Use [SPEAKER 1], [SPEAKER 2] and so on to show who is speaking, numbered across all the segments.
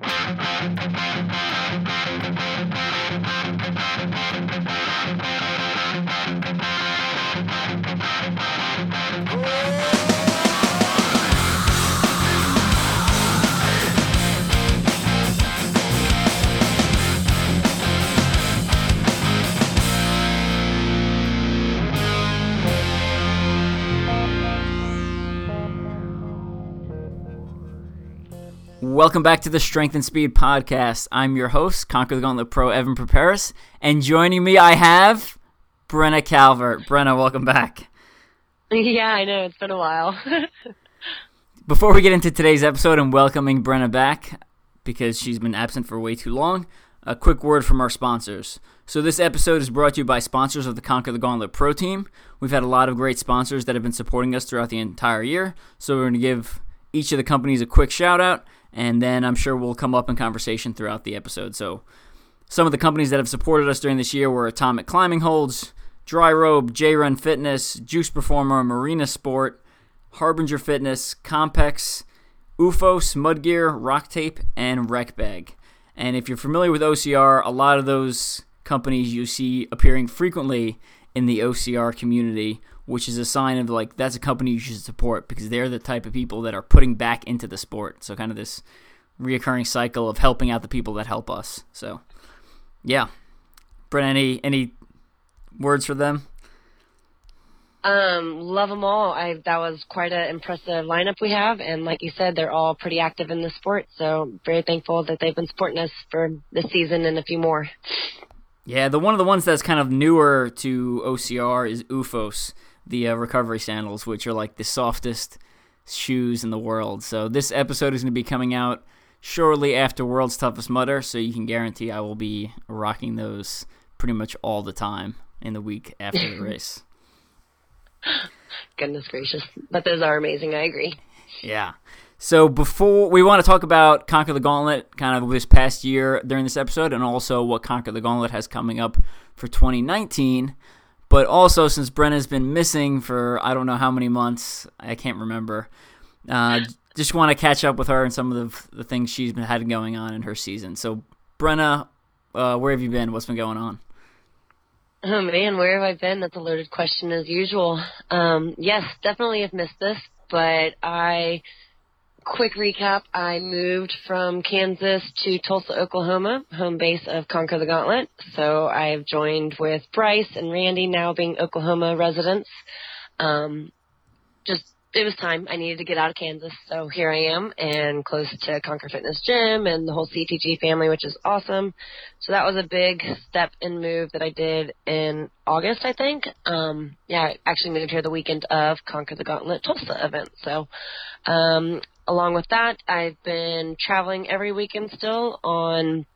[SPEAKER 1] Thank you. Welcome back to the Strength and Speed Podcast. I'm your host, Conquer the Gauntlet Pro Evan Perperis, and joining me I have Brenna Calvert. Brenna, welcome back.
[SPEAKER 2] Yeah, I know it's been a while.
[SPEAKER 1] Before we get into today's episode and welcoming Brenna back, because she's been absent for way too long, a quick word from our sponsors. So, this episode is brought to you by sponsors of the Conquer the Gauntlet Pro team. We've had a lot of great sponsors that have been supporting us throughout the entire year, so we're going to give each of the companies a quick shout out, and then I'm sure we'll come up in conversation throughout the episode. So, some of the companies that have supported us during this year were Atomic Climbing Holds, Dry Robe, J Run Fitness, Juice Performer, Marina Sport, Harbinger Fitness, Compex, OOFOS, Mudgear, Rock Tape, and WreckBag. And if you're familiar with OCR, a lot of those companies you see appearing frequently in the OCR community, which is a sign of like that's a company you should support because they're the type of people that are putting back into the sport. So kind of this reoccurring cycle of helping out the people that help us. So yeah. Brent, any any words for them?
[SPEAKER 2] Um, love them all. I that was quite an impressive lineup we have, and like you said, they're all pretty active in the sport. So very thankful that they've been supporting us for this season and a few more.
[SPEAKER 1] Yeah, the one of the ones that's kind of newer to OCR is OOFOS, the uh, recovery sandals, which are like the softest shoes in the world. So this episode is going to be coming out shortly after World's Toughest Mudder, so you can guarantee I will be rocking those pretty much all the time in the week after the race.
[SPEAKER 2] Goodness gracious. But those are amazing, I agree.
[SPEAKER 1] Yeah. So before we want to talk about Conquer the Gauntlet kind of this past year during this episode and also what Conquer the Gauntlet has coming up for 2019. But also since Brenna's been missing for I don't know how many months, I can't remember. Uh, just want to catch up with her and some of the, the things she's been had going on in her season. So Brenna, uh, where have you been? What's been going on?
[SPEAKER 2] Oh man, where have I been? That's a loaded question as usual. Um, yes, definitely have missed this, but I quick recap, I moved from Kansas to Tulsa, Oklahoma, home base of Conquer the Gauntlet. So I've joined with Bryce and Randy now being Oklahoma residents. Um, just it was time. I needed to get out of Kansas, so here I am and close to Conquer Fitness Gym and the whole CTG family, which is awesome. So that was a big step and move that I did in August, I think. Um, yeah, I actually moved here the weekend of Conquer the Gauntlet Tulsa event. So, um, along with that, I've been traveling every weekend still on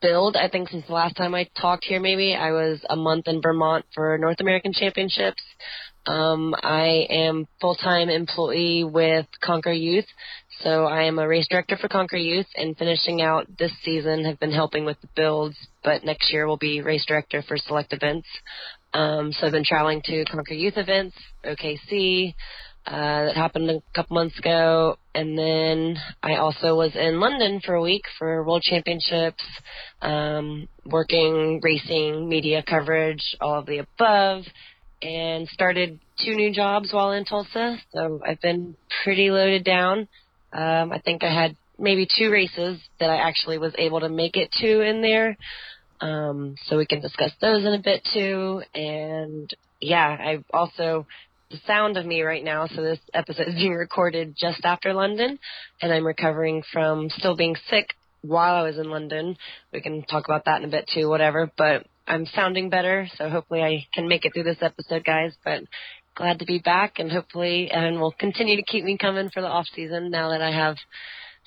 [SPEAKER 2] build. I think since the last time I talked here, maybe I was a month in Vermont for North American Championships. Um, I am full-time employee with Conquer Youth, so I am a race director for Conquer Youth, and finishing out this season have been helping with the builds. But next year will be race director for select events. Um, so I've been traveling to Conquer Youth events, OKC. Uh, that happened a couple months ago, and then I also was in London for a week for World Championships, um, working, racing, media coverage, all of the above and started two new jobs while in Tulsa. So I've been pretty loaded down. Um, I think I had maybe two races that I actually was able to make it to in there. Um, so we can discuss those in a bit too. And yeah, I also the sound of me right now. So this episode is being recorded just after London, and I'm recovering from still being sick while I was in London. We can talk about that in a bit too, whatever. But I'm sounding better, so hopefully I can make it through this episode, guys. But glad to be back, and hopefully Evan will continue to keep me coming for the off season now that I have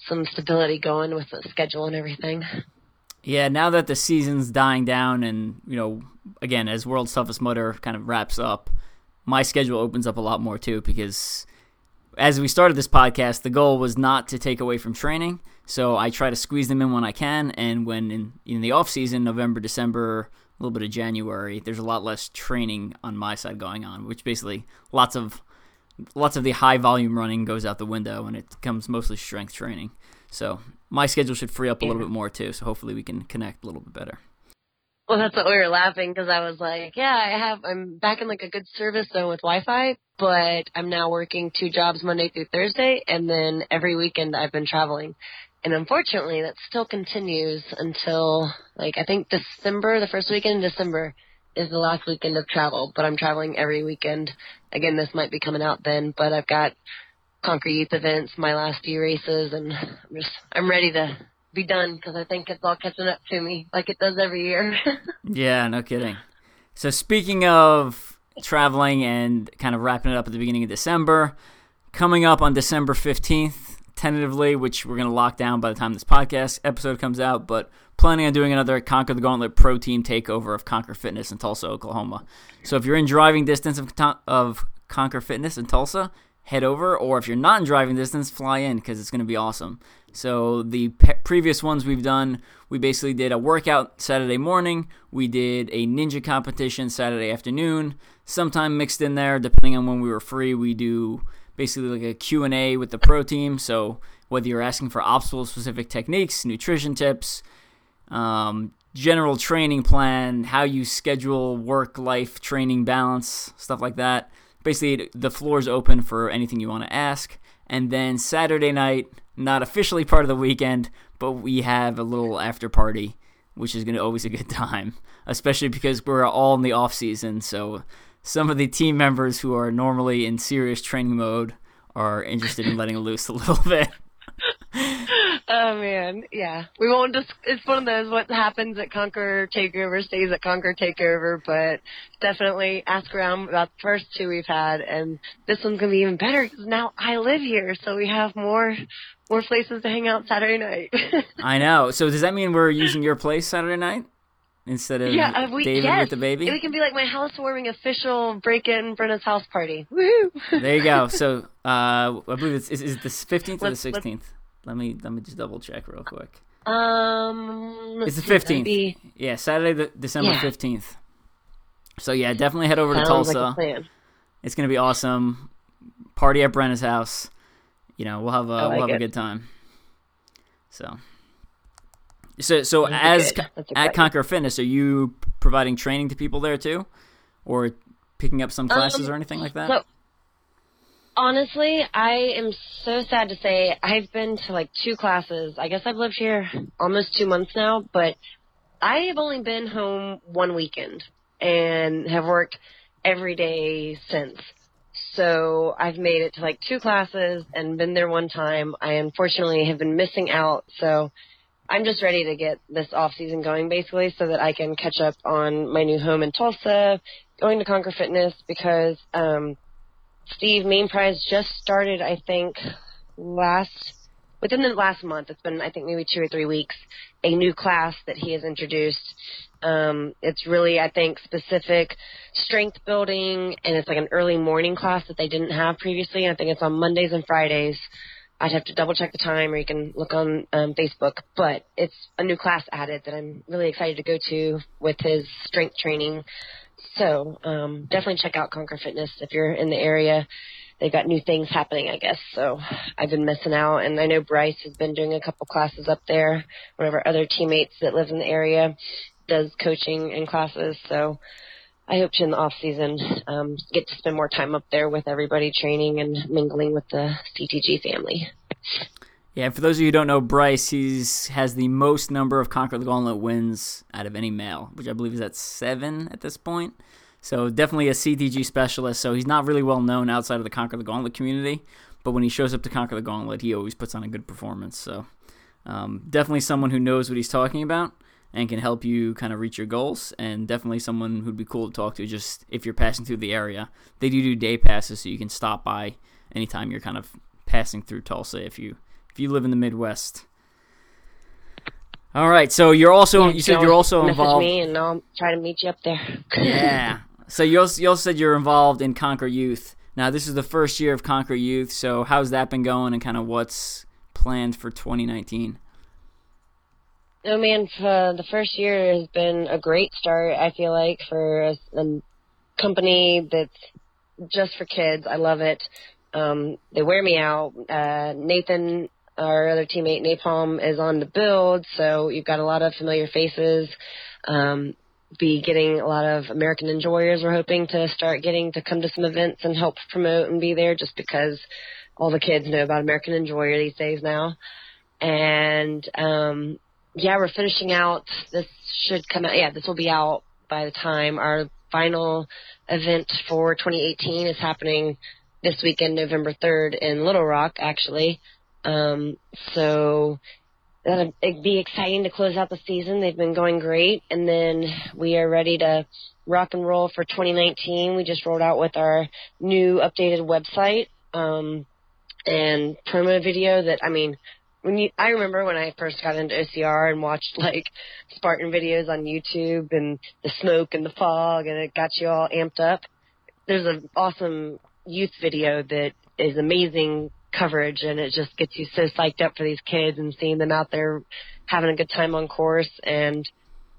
[SPEAKER 2] some stability going with the schedule and everything.
[SPEAKER 1] Yeah, now that the season's dying down, and you know, again, as World's Toughest Mudder kind of wraps up, my schedule opens up a lot more too because as we started this podcast, the goal was not to take away from training. So I try to squeeze them in when I can, and when in, in the off season, November, December, a little bit of January, there's a lot less training on my side going on, which basically lots of lots of the high volume running goes out the window, and it becomes mostly strength training. So my schedule should free up a little bit more too. So hopefully we can connect a little bit better.
[SPEAKER 2] Well, that's what we were laughing because I was like, yeah, I have, I'm back in like a good service zone with Wi-Fi, but I'm now working two jobs Monday through Thursday, and then every weekend I've been traveling. And unfortunately, that still continues until like I think December, the first weekend in December is the last weekend of travel. But I'm traveling every weekend. Again, this might be coming out then, but I've got Conquer Youth events, my last few races, and I'm just I'm ready to be done because I think it's all catching up to me like it does every year.
[SPEAKER 1] yeah, no kidding. So speaking of traveling and kind of wrapping it up at the beginning of December, coming up on December 15th, tentatively, which we're going to lock down by the time this podcast episode comes out, but planning on doing another Conquer the Gauntlet Pro Team takeover of Conquer Fitness in Tulsa, Oklahoma. So if you're in driving distance of, of Conquer Fitness in Tulsa, head over, or if you're not in driving distance, fly in because it's going to be awesome. So the pe- previous ones we've done, we basically did a workout Saturday morning, we did a ninja competition Saturday afternoon. Sometime mixed in there, depending on when we were free, we do basically like a Q&A with the pro team. So whether you're asking for obstacle specific techniques, nutrition tips, um, general training plan, how you schedule work life training balance, stuff like that. Basically, the floor is open for anything you want to ask. And then Saturday night, not officially part of the weekend, but we have a little after party, which is going to always a good time, especially because we're all in the off season. So some of the team members who are normally in serious training mode are interested in letting loose a little bit.
[SPEAKER 2] Oh man, yeah. We won't just. It's one of those. What happens at Conquer Takeover stays at Conquer Takeover. But definitely ask around about the first two we've had, and this one's gonna be even better because now I live here, so we have more more places to hang out Saturday night.
[SPEAKER 1] I know. So does that mean we're using your place Saturday night? instead of yeah, uh, we, David
[SPEAKER 2] yes.
[SPEAKER 1] with the baby.
[SPEAKER 2] We can be like my housewarming official break-in Brenna's house party. Woo!
[SPEAKER 1] there you go. So uh, I believe it's is, is the fifteenth or the sixteenth. Let me let me just double check real quick.
[SPEAKER 2] Um,
[SPEAKER 1] it's the fifteenth. Be... Yeah, Saturday, the December fifteenth. Yeah. So yeah, definitely head over
[SPEAKER 2] Sounds
[SPEAKER 1] to Tulsa.
[SPEAKER 2] Like.
[SPEAKER 1] It's gonna be awesome. Party at Brenna's house. You know, we'll have a like we'll have it. a good time. So so, so as at Conquer Fitness, are you providing training to people there too, or picking up some classes um, or anything like that?
[SPEAKER 2] So, honestly, I am so sad to say I've been to like two classes. I guess I've lived here almost two months now, but I have only been home one weekend and have worked every day since. So I've made it to like two classes and been there one time. I unfortunately have been missing out. So I'm just ready to get this off season going basically so that I can catch up on my new home in Tulsa, going to Conquer Fitness because um Steve Main Prize just started I think last within the last month. It's been I think maybe 2 or 3 weeks a new class that he has introduced. Um it's really I think specific strength building and it's like an early morning class that they didn't have previously. I think it's on Mondays and Fridays. I'd have to double check the time, or you can look on um, Facebook. But it's a new class added that I'm really excited to go to with his strength training. So um, definitely check out Conquer Fitness if you're in the area. They've got new things happening, I guess. So I've been missing out, and I know Bryce has been doing a couple classes up there. One of our other teammates that lives in the area does coaching and classes. So I hope to in the off season um, get to spend more time up there with everybody training and mingling with the CTG family.
[SPEAKER 1] Yeah, for those of you who don't know, Bryce he's has the most number of Conquer the Gauntlet wins out of any male, which I believe is at seven at this point. So definitely a CTG specialist. So he's not really well known outside of the Conquer the Gauntlet community, but when he shows up to Conquer the Gauntlet, he always puts on a good performance. So um, definitely someone who knows what he's talking about and can help you kind of reach your goals. And definitely someone who'd be cool to talk to just if you're passing through the area. They do do day passes, so you can stop by anytime you're kind of passing through Tulsa if you if you live in the Midwest. All right, so you're also yeah, you said you're also involved.
[SPEAKER 2] me, and I'll try to meet you up there.
[SPEAKER 1] yeah. So you also, you also said you're involved in Conquer Youth. Now this is the first year of Conquer Youth. So how's that been going, and kind of what's planned for 2019?
[SPEAKER 2] Oh man, uh, the first year has been a great start. I feel like for a, a company that's just for kids. I love it. Um, they wear me out. Uh, Nathan, our other teammate, Napalm, is on the build, so you've got a lot of familiar faces. Um, be getting a lot of American Ninja Warriors. We're hoping to start getting to come to some events and help promote and be there just because all the kids know about American Ninja Warrior these days now. And um yeah, we're finishing out this should come out yeah, this will be out by the time our final event for 2018 is happening this weekend, November 3rd in Little Rock actually. Um so that'd be exciting to close out the season. They've been going great, and then we are ready to rock and roll for 2019. We just rolled out with our new updated website um, and promo video. That I mean, when you I remember when I first got into OCR and watched like Spartan videos on YouTube and the smoke and the fog, and it got you all amped up. There's an awesome youth video that is amazing coverage and it just gets you so psyched up for these kids and seeing them out there having a good time on course. And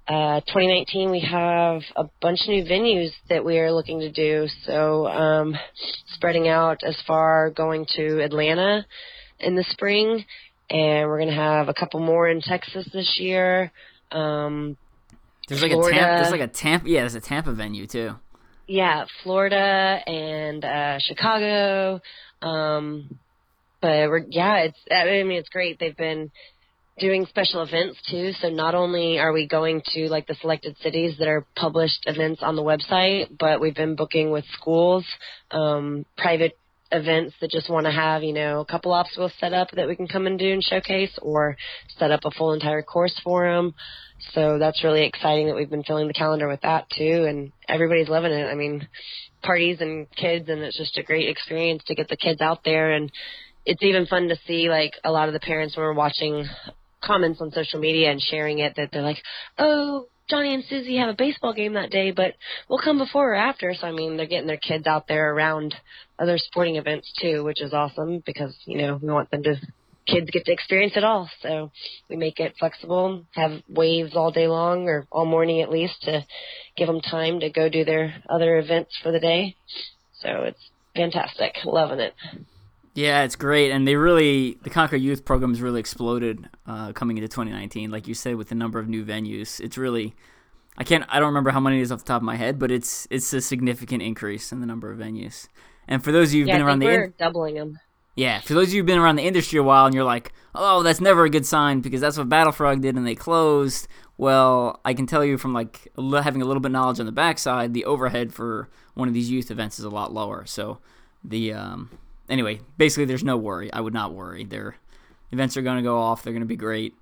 [SPEAKER 2] uh 2019 we have a bunch of new venues that we are looking to do. So um spreading out as far going to Atlanta in the spring and we're going to have a couple more in Texas this year. Um
[SPEAKER 1] there's like Florida. a Tampa, there's like a Tampa yeah there's a Tampa venue too.
[SPEAKER 2] Yeah Florida and uh Chicago. Um but we're yeah, it's I mean it's great. They've been doing special events too. So not only are we going to like the selected cities that are published events on the website, but we've been booking with schools, um, private events that just want to have, you know, a couple obstacles set up that we can come and do and showcase or set up a full entire course for them. So that's really exciting that we've been filling the calendar with that too. And everybody's loving it. I mean, parties and kids and it's just a great experience to get the kids out there and it's even fun to see like a lot of the parents we're watching comments on social media and sharing it that they're like, oh, Johnny and Susie have a baseball game that day, but we'll come before or after. So I mean, they're getting their kids out there around other sporting events too, which is awesome because you know we want them to kids get to experience it all. So we make it flexible, have waves all day long or all morning at least to give them time to go do their other events for the day. So it's fantastic, loving it.
[SPEAKER 1] Yeah, it's great, and they really the Conquer Youth program has really exploded uh, coming into 2019. Like you said, with the number of new venues, it's really I can't I don't remember how many it is off the top of my head, but it's it's a significant increase in the number of venues. And for those of you who've
[SPEAKER 2] yeah,
[SPEAKER 1] been around the
[SPEAKER 2] we're in- doubling them.
[SPEAKER 1] Yeah, for those of you who've been around the industry a while and you're like, oh, that's never a good sign because that's what Battlefrog did and they closed. Well, I can tell you from like having a little bit of knowledge on the backside, the overhead for one of these youth events is a lot lower. So the um, anyway, basically, there's no worry. I would not worry. Their events are going to go off. They're going to be great.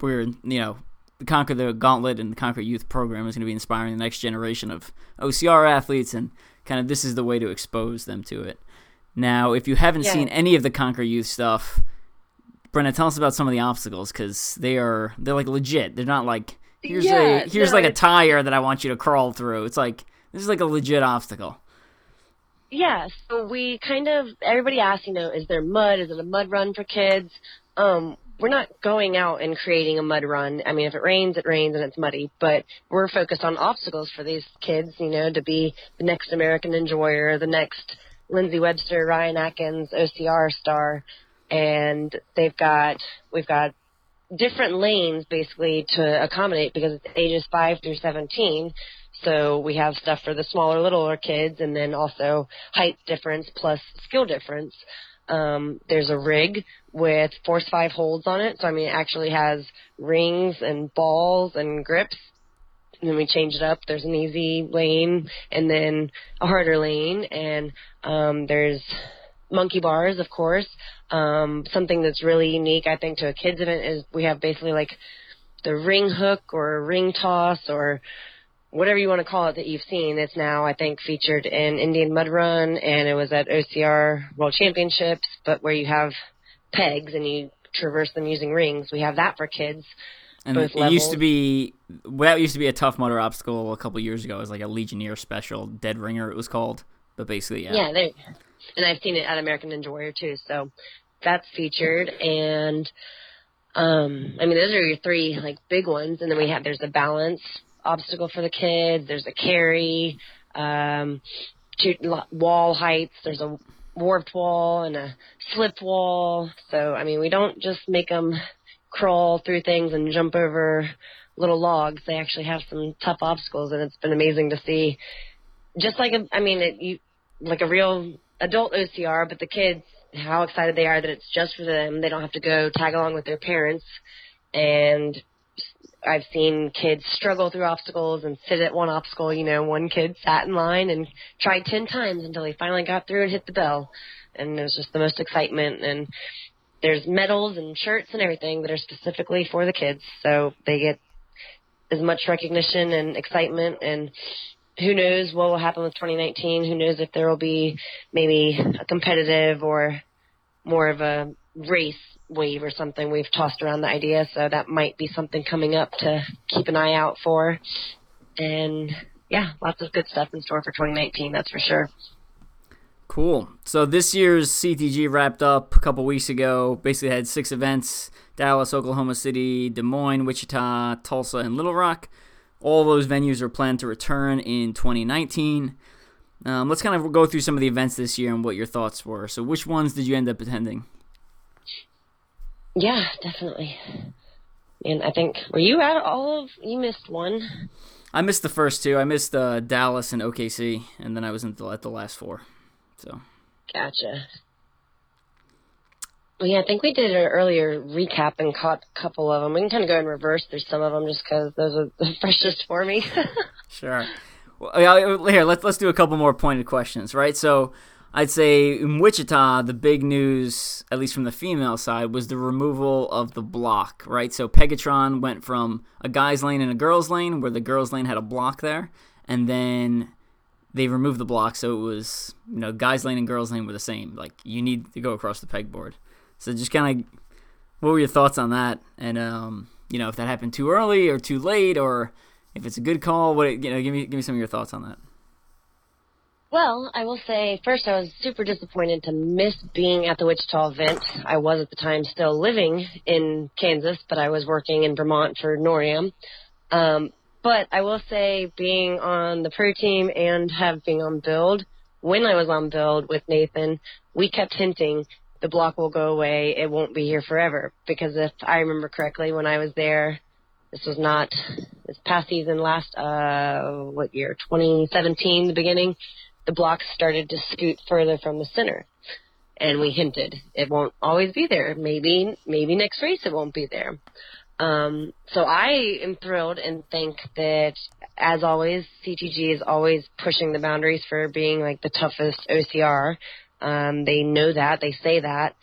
[SPEAKER 1] We're you know conquer the gauntlet and the conquer youth program is going to be inspiring the next generation of OCR athletes and kind of this is the way to expose them to it. Now, if you haven't yeah. seen any of the conquer youth stuff, Brenna, tell us about some of the obstacles because they are they're like legit. They're not like here's yeah, a here's no, like a tire that I want you to crawl through. It's like this is like a legit obstacle.
[SPEAKER 2] Yeah, so we kind of everybody asks, you know, is there mud? Is it a mud run for kids? Um, we're not going out and creating a mud run. I mean, if it rains, it rains and it's muddy, but we're focused on obstacles for these kids, you know, to be the next American Ninja Warrior, the next Lindsay Webster, Ryan Atkins, OCR star, and they've got we've got different lanes basically to accommodate because it's ages five through seventeen. So we have stuff for the smaller, littler kids, and then also height difference plus skill difference. Um, there's a rig with force five holds on it. So I mean, it actually has rings and balls and grips. And then we change it up. There's an easy lane and then a harder lane, and um, there's monkey bars, of course. Um, something that's really unique, I think, to a kids event is we have basically like the ring hook or ring toss or whatever you want to call it that you've seen. It's now, I think, featured in Indian Mud Run, and it was at OCR World Championships, but where you have pegs and you traverse them using rings. We have that for kids.
[SPEAKER 1] And it levels. used to be well, that used to be a Tough Mudder obstacle a couple years ago. It was like a Legionnaire special, Dead Ringer, it was called. But basically, yeah.
[SPEAKER 2] Yeah, they, and I've seen it at American Ninja Warrior too. So that's featured, and um, I mean those are your three like big ones, and then we have there's a balance obstacle for the kids. There's a carry, um, wall heights. There's a warped wall and a slip wall. So I mean, we don't just make them crawl through things and jump over little logs. They actually have some tough obstacles, and it's been amazing to see. Just like a, I mean, it, you like a real adult OCR, but the kids how excited they are that it's just for them. They don't have to go tag along with their parents. And I've seen kids struggle through obstacles and sit at one obstacle. You know, one kid sat in line and tried 10 times until he finally got through and hit the bell. And it was just the most excitement. And there's medals and shirts and everything that are specifically for the kids. So they get as much recognition and excitement and who knows what will happen with 2019? Who knows if there will be maybe a competitive or more of a race wave or something. We've tossed around the idea, so that might be something coming up to keep an eye out for. And yeah, lots of good stuff in store for 2019, that's for sure.
[SPEAKER 1] Cool. So this year's CTG wrapped up a couple weeks ago. Basically had six events: Dallas, Oklahoma City, Des Moines, Wichita, Tulsa, and Little Rock. All those venues are planned to return in 2019. Um, let's kind of go through some of the events this year and what your thoughts were. So, which ones did you end up attending?
[SPEAKER 2] Yeah, definitely. And I think were you at all of? You missed one.
[SPEAKER 1] I missed the first two. I missed uh, Dallas and OKC, and then I was in the, at the last four. So.
[SPEAKER 2] Gotcha. Well, yeah, I think we did an earlier recap and caught a couple of them. We can kind of go in reverse through some of them just because those are the freshest for me.
[SPEAKER 1] sure. Well, here, let's let's do a couple more pointed questions, right? So, I'd say in Wichita, the big news, at least from the female side, was the removal of the block, right? So Pegatron went from a guy's lane and a girl's lane, where the girl's lane had a block there, and then they removed the block, so it was you know guys lane and girls lane were the same. Like you need to go across the pegboard. So just kind of, what were your thoughts on that? And um, you know, if that happened too early or too late, or if it's a good call, what you know, give me give me some of your thoughts on that.
[SPEAKER 2] Well, I will say first I was super disappointed to miss being at the Wichita event. I was at the time still living in Kansas, but I was working in Vermont for NORAM. Um, but I will say being on the pro team and having on build, when I was on build with Nathan, we kept hinting the block will go away. It won't be here forever. Because if I remember correctly, when I was there, this was not this past season, last uh, what year? 2017, the beginning. The blocks started to scoot further from the center, and we hinted it won't always be there. Maybe, maybe next race it won't be there. Um, so I am thrilled and think that, as always, CTG is always pushing the boundaries for being like the toughest OCR. Um, they know that, they say that.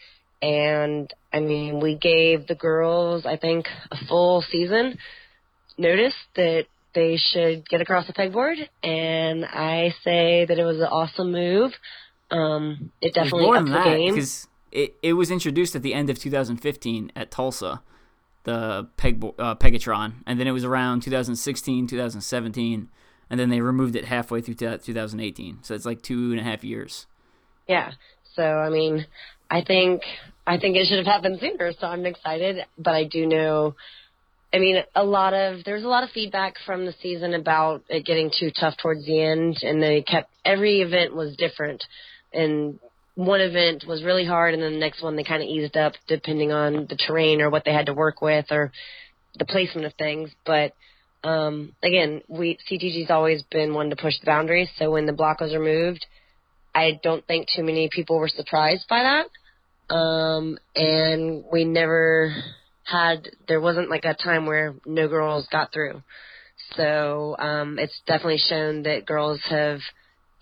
[SPEAKER 2] And I mean, we gave the girls, I think, a full season notice that they should get across the pegboard. And I say that it was an awesome move. Um, it definitely upped the that, game.
[SPEAKER 1] Because it, it was introduced at the end of 2015 at Tulsa, the peg, uh, Pegatron. And then it was around 2016, 2017. And then they removed it halfway through 2018. So it's like two and a half years.
[SPEAKER 2] Yeah. So I mean, I think I think it should have happened sooner. So I'm excited, but I do know. I mean, a lot of there's a lot of feedback from the season about it getting too tough towards the end, and they kept every event was different, and one event was really hard, and then the next one they kind of eased up depending on the terrain or what they had to work with or the placement of things. But um, again, we CTG's always been one to push the boundaries. So when the block was removed, I don't think too many people were surprised by that. Um, and we never had, there wasn't like a time where no girls got through. So, um, it's definitely shown that girls have,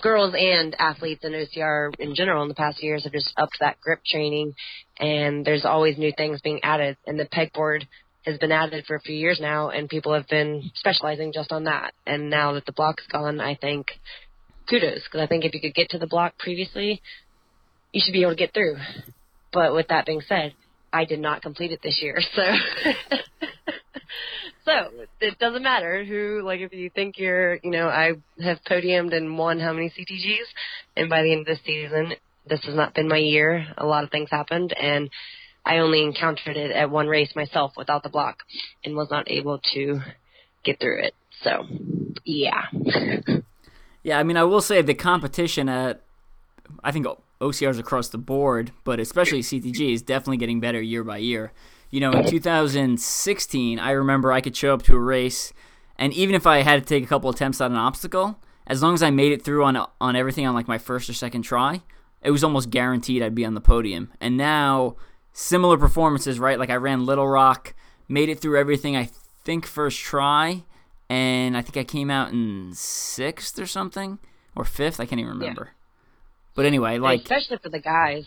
[SPEAKER 2] girls and athletes in OCR in general in the past years have just upped that grip training and there's always new things being added and the pegboard has been added for a few years now and people have been specializing just on that. And now that the block's gone, I think kudos because I think if you could get to the block previously, you should be able to get through. But with that being said, I did not complete it this year, so so it doesn't matter who. Like if you think you're, you know, I have podiumed and won how many CTGs, and by the end of the season, this has not been my year. A lot of things happened, and I only encountered it at one race myself without the block, and was not able to get through it. So, yeah.
[SPEAKER 1] Yeah, I mean, I will say the competition at, I think OCRs across the board, but especially CTG is definitely getting better year by year. You know, in 2016, I remember I could show up to a race, and even if I had to take a couple attempts at an obstacle, as long as I made it through on on everything on like my first or second try, it was almost guaranteed I'd be on the podium. And now similar performances, right? Like I ran Little Rock, made it through everything I think first try, and I think I came out in sixth or something or fifth. I can't even remember. Yeah. But anyway, like
[SPEAKER 2] especially for the guys.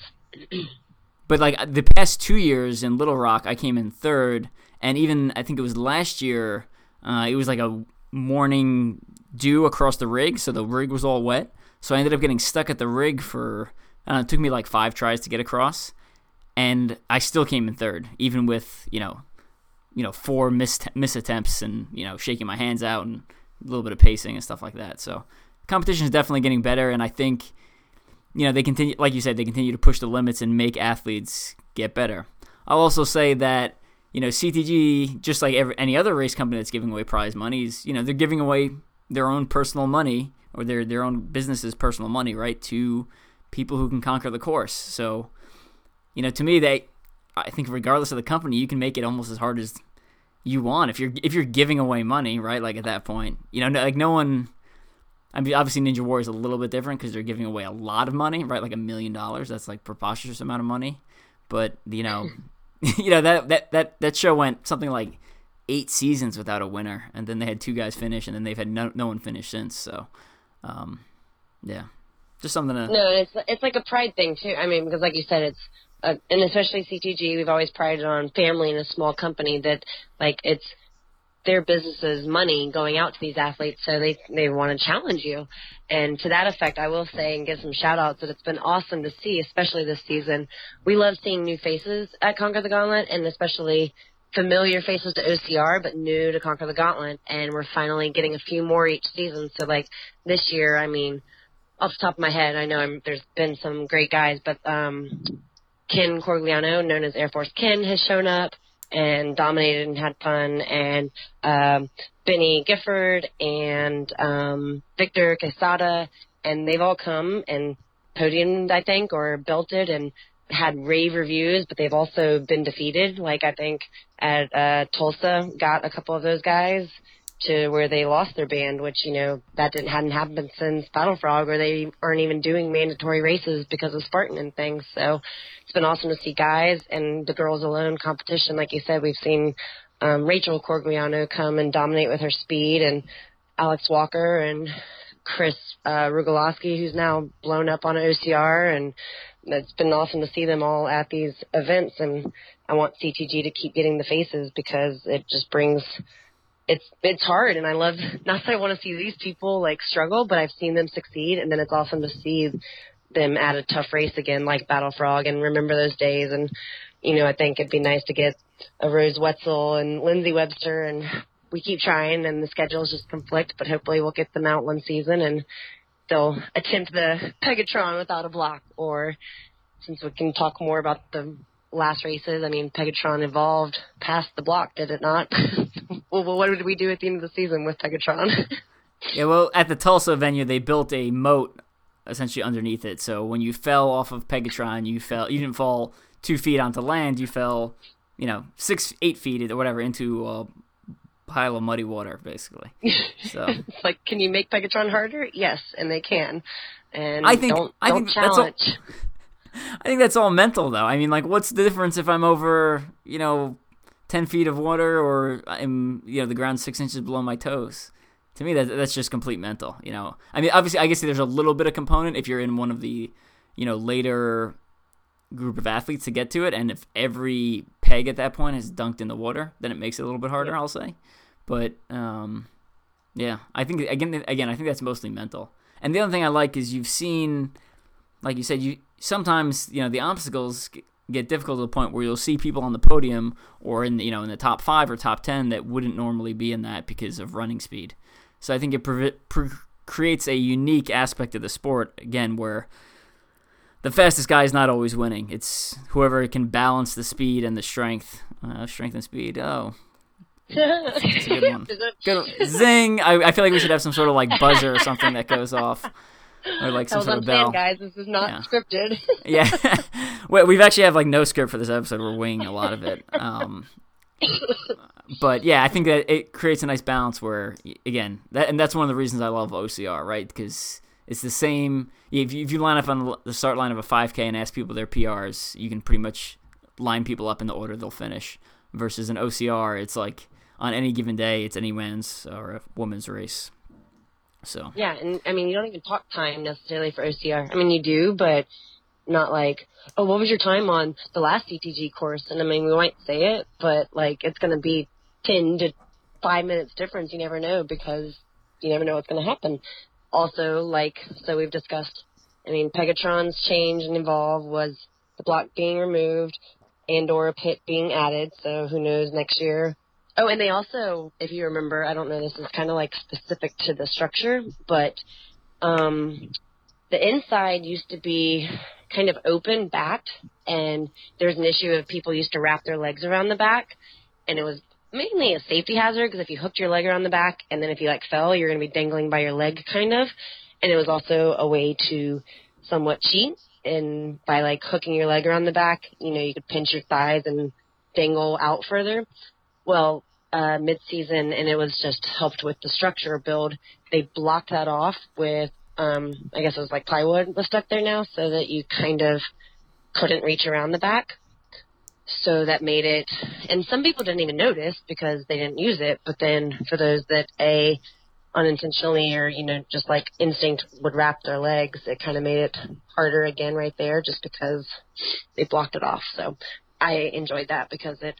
[SPEAKER 1] but like the past two years in Little Rock, I came in third, and even I think it was last year. Uh, it was like a morning dew across the rig, so the rig was all wet. So I ended up getting stuck at the rig for. Know, it took me like five tries to get across, and I still came in third, even with you know, you know, four miss miss attempts and you know, shaking my hands out and a little bit of pacing and stuff like that. So competition is definitely getting better, and I think you know they continue, like you said, they continue to push the limits and make athletes get better. I'll also say that you know CTG, just like every, any other race company that's giving away prize money, is, you know they're giving away their own personal money or their their own business's personal money, right, to people who can conquer the course. So, you know, to me, they, I think regardless of the company, you can make it almost as hard as you want if you're if you're giving away money, right? Like at that point, you know, like no one. I mean, obviously, Ninja Warrior is a little bit different because they're giving away a lot of money, right? Like a million dollars. That's like preposterous amount of money. But you know, you know that that that that show went something like eight seasons without a winner, and then they had two guys finish, and then they've had no no one finish since. So, um, yeah, just something to.
[SPEAKER 2] No, it's it's like a pride thing too. I mean, because like you said, it's and especially CTG, we've always prided on family and a small company that like it's their business's money going out to these athletes, so they they want to challenge you. And to that effect, I will say and give some shout outs that it's been awesome to see, especially this season. We love seeing new faces at Conquer the Gauntlet, and especially familiar faces to OCR, but new to Conquer the Gauntlet. And we're finally getting a few more each season. So like this year, I mean, off the top of my head, I know I'm, there's been some great guys, but um, Ken Corigliano, known as Air Force Ken, has shown up and dominated and had fun, and um, Benny Gifford and um, Victor Quesada, and they've all come and podiumed, I think, or belted and had rave reviews, but they've also been defeated. Like I think at uh, Tulsa, got a couple of those guys to where they lost their band, which you know that didn't hadn't happened since Battle Frog, where they aren't even doing mandatory races because of Spartan and things. So it's been awesome to see guys and the girls alone competition. Like you said, we've seen um, Rachel Corigliano come and dominate with her speed, and Alex Walker and Chris uh, who's now blown up on OCR, and it's been awesome to see them all at these events. And I want CTG to keep getting the faces because it just brings it's it's hard and I love not that I want to see these people like struggle, but I've seen them succeed and then it's awesome to see them at a tough race again like Battle Frog and remember those days and you know, I think it'd be nice to get a Rose Wetzel and Lindsay Webster and we keep trying and the schedules just conflict, but hopefully we'll get them out one season and they'll attempt the Pegatron without a block or since we can talk more about the last races. I mean, Pegatron evolved past the block, did it not? well, what did we do at the end of the season with Pegatron?
[SPEAKER 1] yeah, well, at the Tulsa venue, they built a moat essentially underneath it. So when you fell off of Pegatron, you fell. You didn't fall two feet onto land. You fell, you know, six, eight feet or whatever into a pile of muddy water, basically. So
[SPEAKER 2] it's like, can you make Pegatron harder? Yes, and they can. And I think don't, I don't think challenge. That's all,
[SPEAKER 1] I think that's all mental, though. I mean, like, what's the difference if I'm over, you know, ten feet of water or I'm, you know, the ground six inches below my toes? To me, that that's just complete mental. You know, I mean, obviously, I guess there's a little bit of component if you're in one of the, you know, later group of athletes to get to it, and if every peg at that point is dunked in the water, then it makes it a little bit harder. Yeah. I'll say, but um, yeah, I think again, again, I think that's mostly mental. And the other thing I like is you've seen, like you said, you sometimes you know the obstacles get difficult to the point where you'll see people on the podium or in the, you know in the top five or top ten that wouldn't normally be in that because of running speed. So I think it pre- pre- creates a unique aspect of the sport again where the fastest guy is not always winning. It's whoever can balance the speed and the strength, uh, strength and speed. Oh. That's a good one. Good. Zing! I, I feel like we should have some sort of like buzzer or something that goes off. Or like some sort of bell.
[SPEAKER 2] guys. This is not
[SPEAKER 1] Yeah.
[SPEAKER 2] scripted.
[SPEAKER 1] yeah, well, we've actually have like no script for this episode. We're winging a lot of it. Um, but yeah, I think that it creates a nice balance where, again, that and that's one of the reasons I love OCR, right? Because it's the same. If you, if you line up on the- start line of a 5K and ask people their PRs, you can pretty much line people up in the order they'll finish. Versus an OCR, it's like on any given day, it's any men's or a woman's race. So
[SPEAKER 2] yeah, and I mean, you don't even talk time necessarily for OCR. I mean, you do, but not like, oh, what was your time on the last CTG course? And I mean, we might say it, but like, it's going to be 10 to 5 minutes difference. You never know because you never know what's going to happen. Also, like, so we've discussed, I mean, Pegatron's change and evolve was the block being removed and or a pit being added. So who knows next year. Oh, and they also, if you remember, I don't know, this is kind of like specific to the structure, but um, the inside used to be kind of open backed, and there's an issue of people used to wrap their legs around the back, and it was mainly a safety hazard because if you hooked your leg around the back and then if you like fell, you're going to be dangling by your leg kind of, and it was also a way to somewhat cheat and by like hooking your leg around the back, you know, you could pinch your thighs and dangle out further. Well, uh, mid-season, and it was just helped with the structure build. They blocked that off with, um, I guess it was like plywood was stuck there now, so that you kind of couldn't reach around the back. So that made it, and some people didn't even notice because they didn't use it. But then for those that a unintentionally or you know just like instinct would wrap their legs, it kind of made it harder again right there, just because they blocked it off. So I enjoyed that because it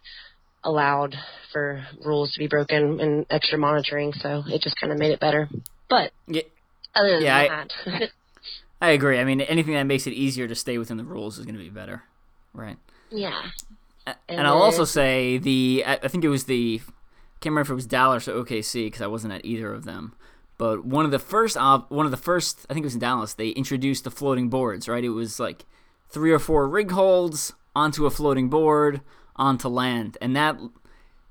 [SPEAKER 2] allowed for rules to be broken and extra monitoring, so it just kind of made it better. But
[SPEAKER 1] yeah,
[SPEAKER 2] other than
[SPEAKER 1] Yeah, I-
[SPEAKER 2] that,
[SPEAKER 1] I agree. I mean, anything that makes it easier to stay within the rules is going to be better, right?
[SPEAKER 2] yeah,
[SPEAKER 1] And,
[SPEAKER 2] And
[SPEAKER 1] I'll also say the I I think it was the can't remember if it was Dallas or OKC because I wasn't at either of them. But one of the first one of the first I think it was in Dallas. They introduced the floating boards. Right, it was like three or four rig holds onto a floating board onto land, and that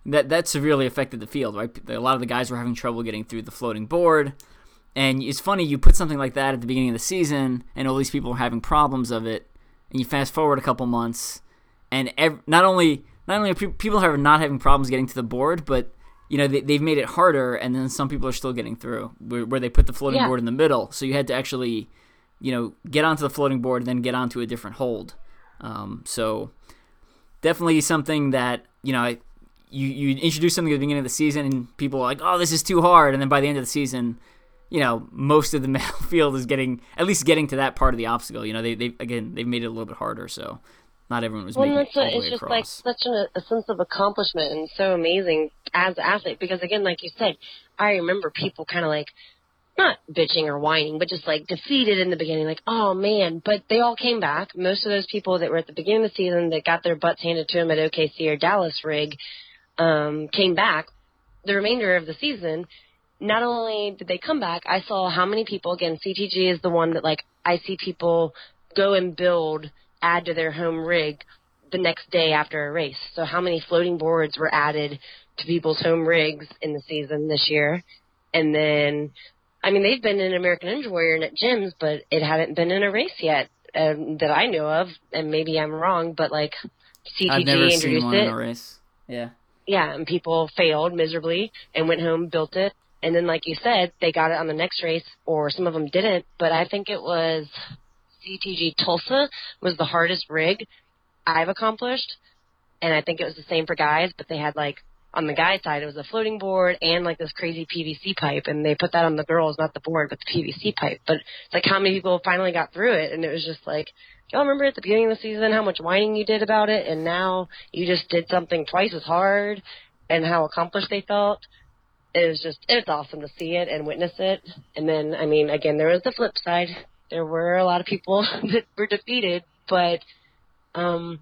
[SPEAKER 1] that that severely affected the field. Right, a lot of the guys were having trouble getting through the floating board. And it's funny you put something like that at the beginning of the season, and all these people are having problems of it. And you fast forward a couple months, and ev- not only not only are pe- people are not having problems getting to the board, but you know they, they've made it harder, and then some people are still getting through where, where they put the floating
[SPEAKER 2] Yeah.
[SPEAKER 1] board in the middle, so you had to actually, you know, get onto the floating board and then get onto a different hold. Um, so definitely something that you know you you introduce something at the beginning of the season, and people are like, oh, this is too hard, and then by the end of the season. You know, most of the male field is getting at least getting to that part of the obstacle. You know, they they again they've made it a little bit harder, so not everyone was
[SPEAKER 2] well,
[SPEAKER 1] making
[SPEAKER 2] and
[SPEAKER 1] it all the
[SPEAKER 2] it's
[SPEAKER 1] way
[SPEAKER 2] just
[SPEAKER 1] across.
[SPEAKER 2] like such an, a sense of accomplishment and so amazing as an athlete. Because again, like you said, I remember people kind of like not bitching or whining, but just like defeated in the beginning, like, oh man, but they all came back. Most of those people that were at the beginning of the season that got their butts handed to them at OKC or Dallas rig, um, came back. The remainder of the season, not only did they come back, I saw how many people, again, CTG is the one that like, I see people go and build, add to their home rig the next day after a race. So how many floating boards were added to people's home rigs in the season this year? And then I mean, they've been in American Ninja Warrior and at gyms, but it hadn't been in a race yet um, that I know of. And maybe I'm wrong, but like CTG
[SPEAKER 1] I've never
[SPEAKER 2] introduced
[SPEAKER 1] seen one
[SPEAKER 2] it.
[SPEAKER 1] in a race. Yeah.
[SPEAKER 2] Yeah, and people failed miserably and went home, built it, and then, like you said, they got it on the next race, or some of them didn't. But I think it was CTG Tulsa was the hardest rig I've accomplished, and I think it was the same for guys. But they had like on the guy side, it was a floating board and like this crazy PVC pipe, and they put that on the girls, not the board, but the PVC pipe. But it's like how many people finally got through it, and it was just like. Y'all remember at the beginning of the season how much whining you did about it, and now you just did something twice as hard, and how accomplished they felt. It was just, it's awesome to see it and witness it. And then, I mean, again, there was the flip side. There were a lot of people that were defeated, but um,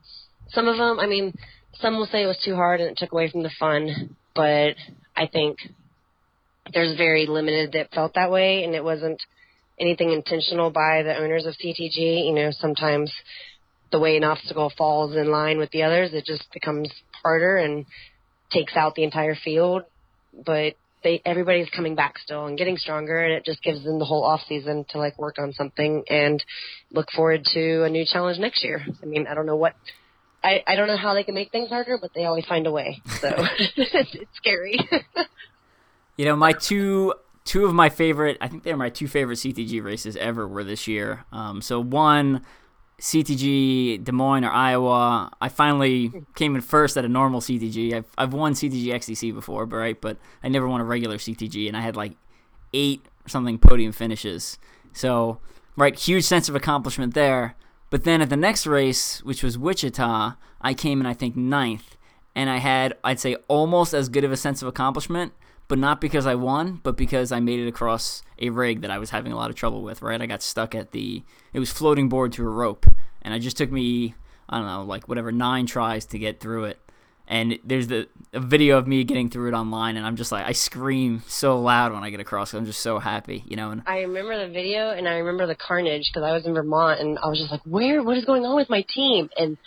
[SPEAKER 2] some of them, I mean, some will say it was too hard and it took away from the fun, but I think there's very limited that felt that way, and it wasn't anything intentional by the owners of CTG. You know, sometimes the way an obstacle falls in line with the others, it just becomes harder and takes out the entire field. But they everybody's coming back still and getting stronger, and it just gives them the whole off season to like work on something and look forward to a new challenge next year. I mean, I don't know what. I, I don't know how they can make things harder, but they always find a way. So it's, it's scary.
[SPEAKER 1] you know, my two two of my favorite, I think they're my two favorite CTG races ever were this year. Um, so one CTG Des Moines or Iowa. I finally came in first at a normal CTG. I've I've won CTG XCC before, but right, but I never won a regular CTG, and I had like eight something podium finishes. So right, huge sense of accomplishment there. But then at the next race, which was Wichita, I came in I think ninth, and I had I'd say almost as good of a sense of accomplishment but not because I won, but because I made it across a rig that I was having a lot of trouble with, right? I got stuck at the, it was floating board to a rope, and it just took me, I don't know, like whatever, nine tries to get through it. And there's the a video of me getting through it online, and I'm just like, I scream so loud when I get across. I'm just so happy, you know. And
[SPEAKER 2] I remember the video, and I remember the carnage because I was in Vermont, and I was just like, "Where? What is going on with my team?" And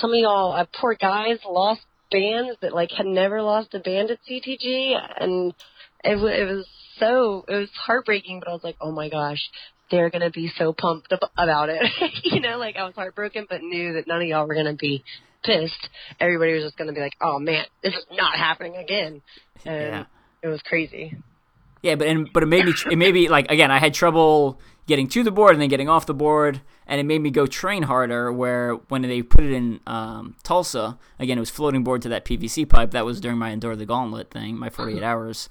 [SPEAKER 2] some of y'all, uh, poor guys, lost bands that like had never lost a band at CTG, and it, w- it was so it was heartbreaking. But I was like, oh my gosh, they're gonna be so pumped ab- about it. you know, like I was heartbroken, but knew that none of y'all were gonna be pissed. Everybody was just gonna be like, oh man, this is not happening again, and yeah. it was crazy.
[SPEAKER 1] Yeah, but and but it made me it made me like again I had trouble getting to the board and then getting off the board, and it made me go train harder. Where when they put it in um, Tulsa, again it was floating board to that PVC pipe. That was during my Endure the Gauntlet thing, my 48 hours.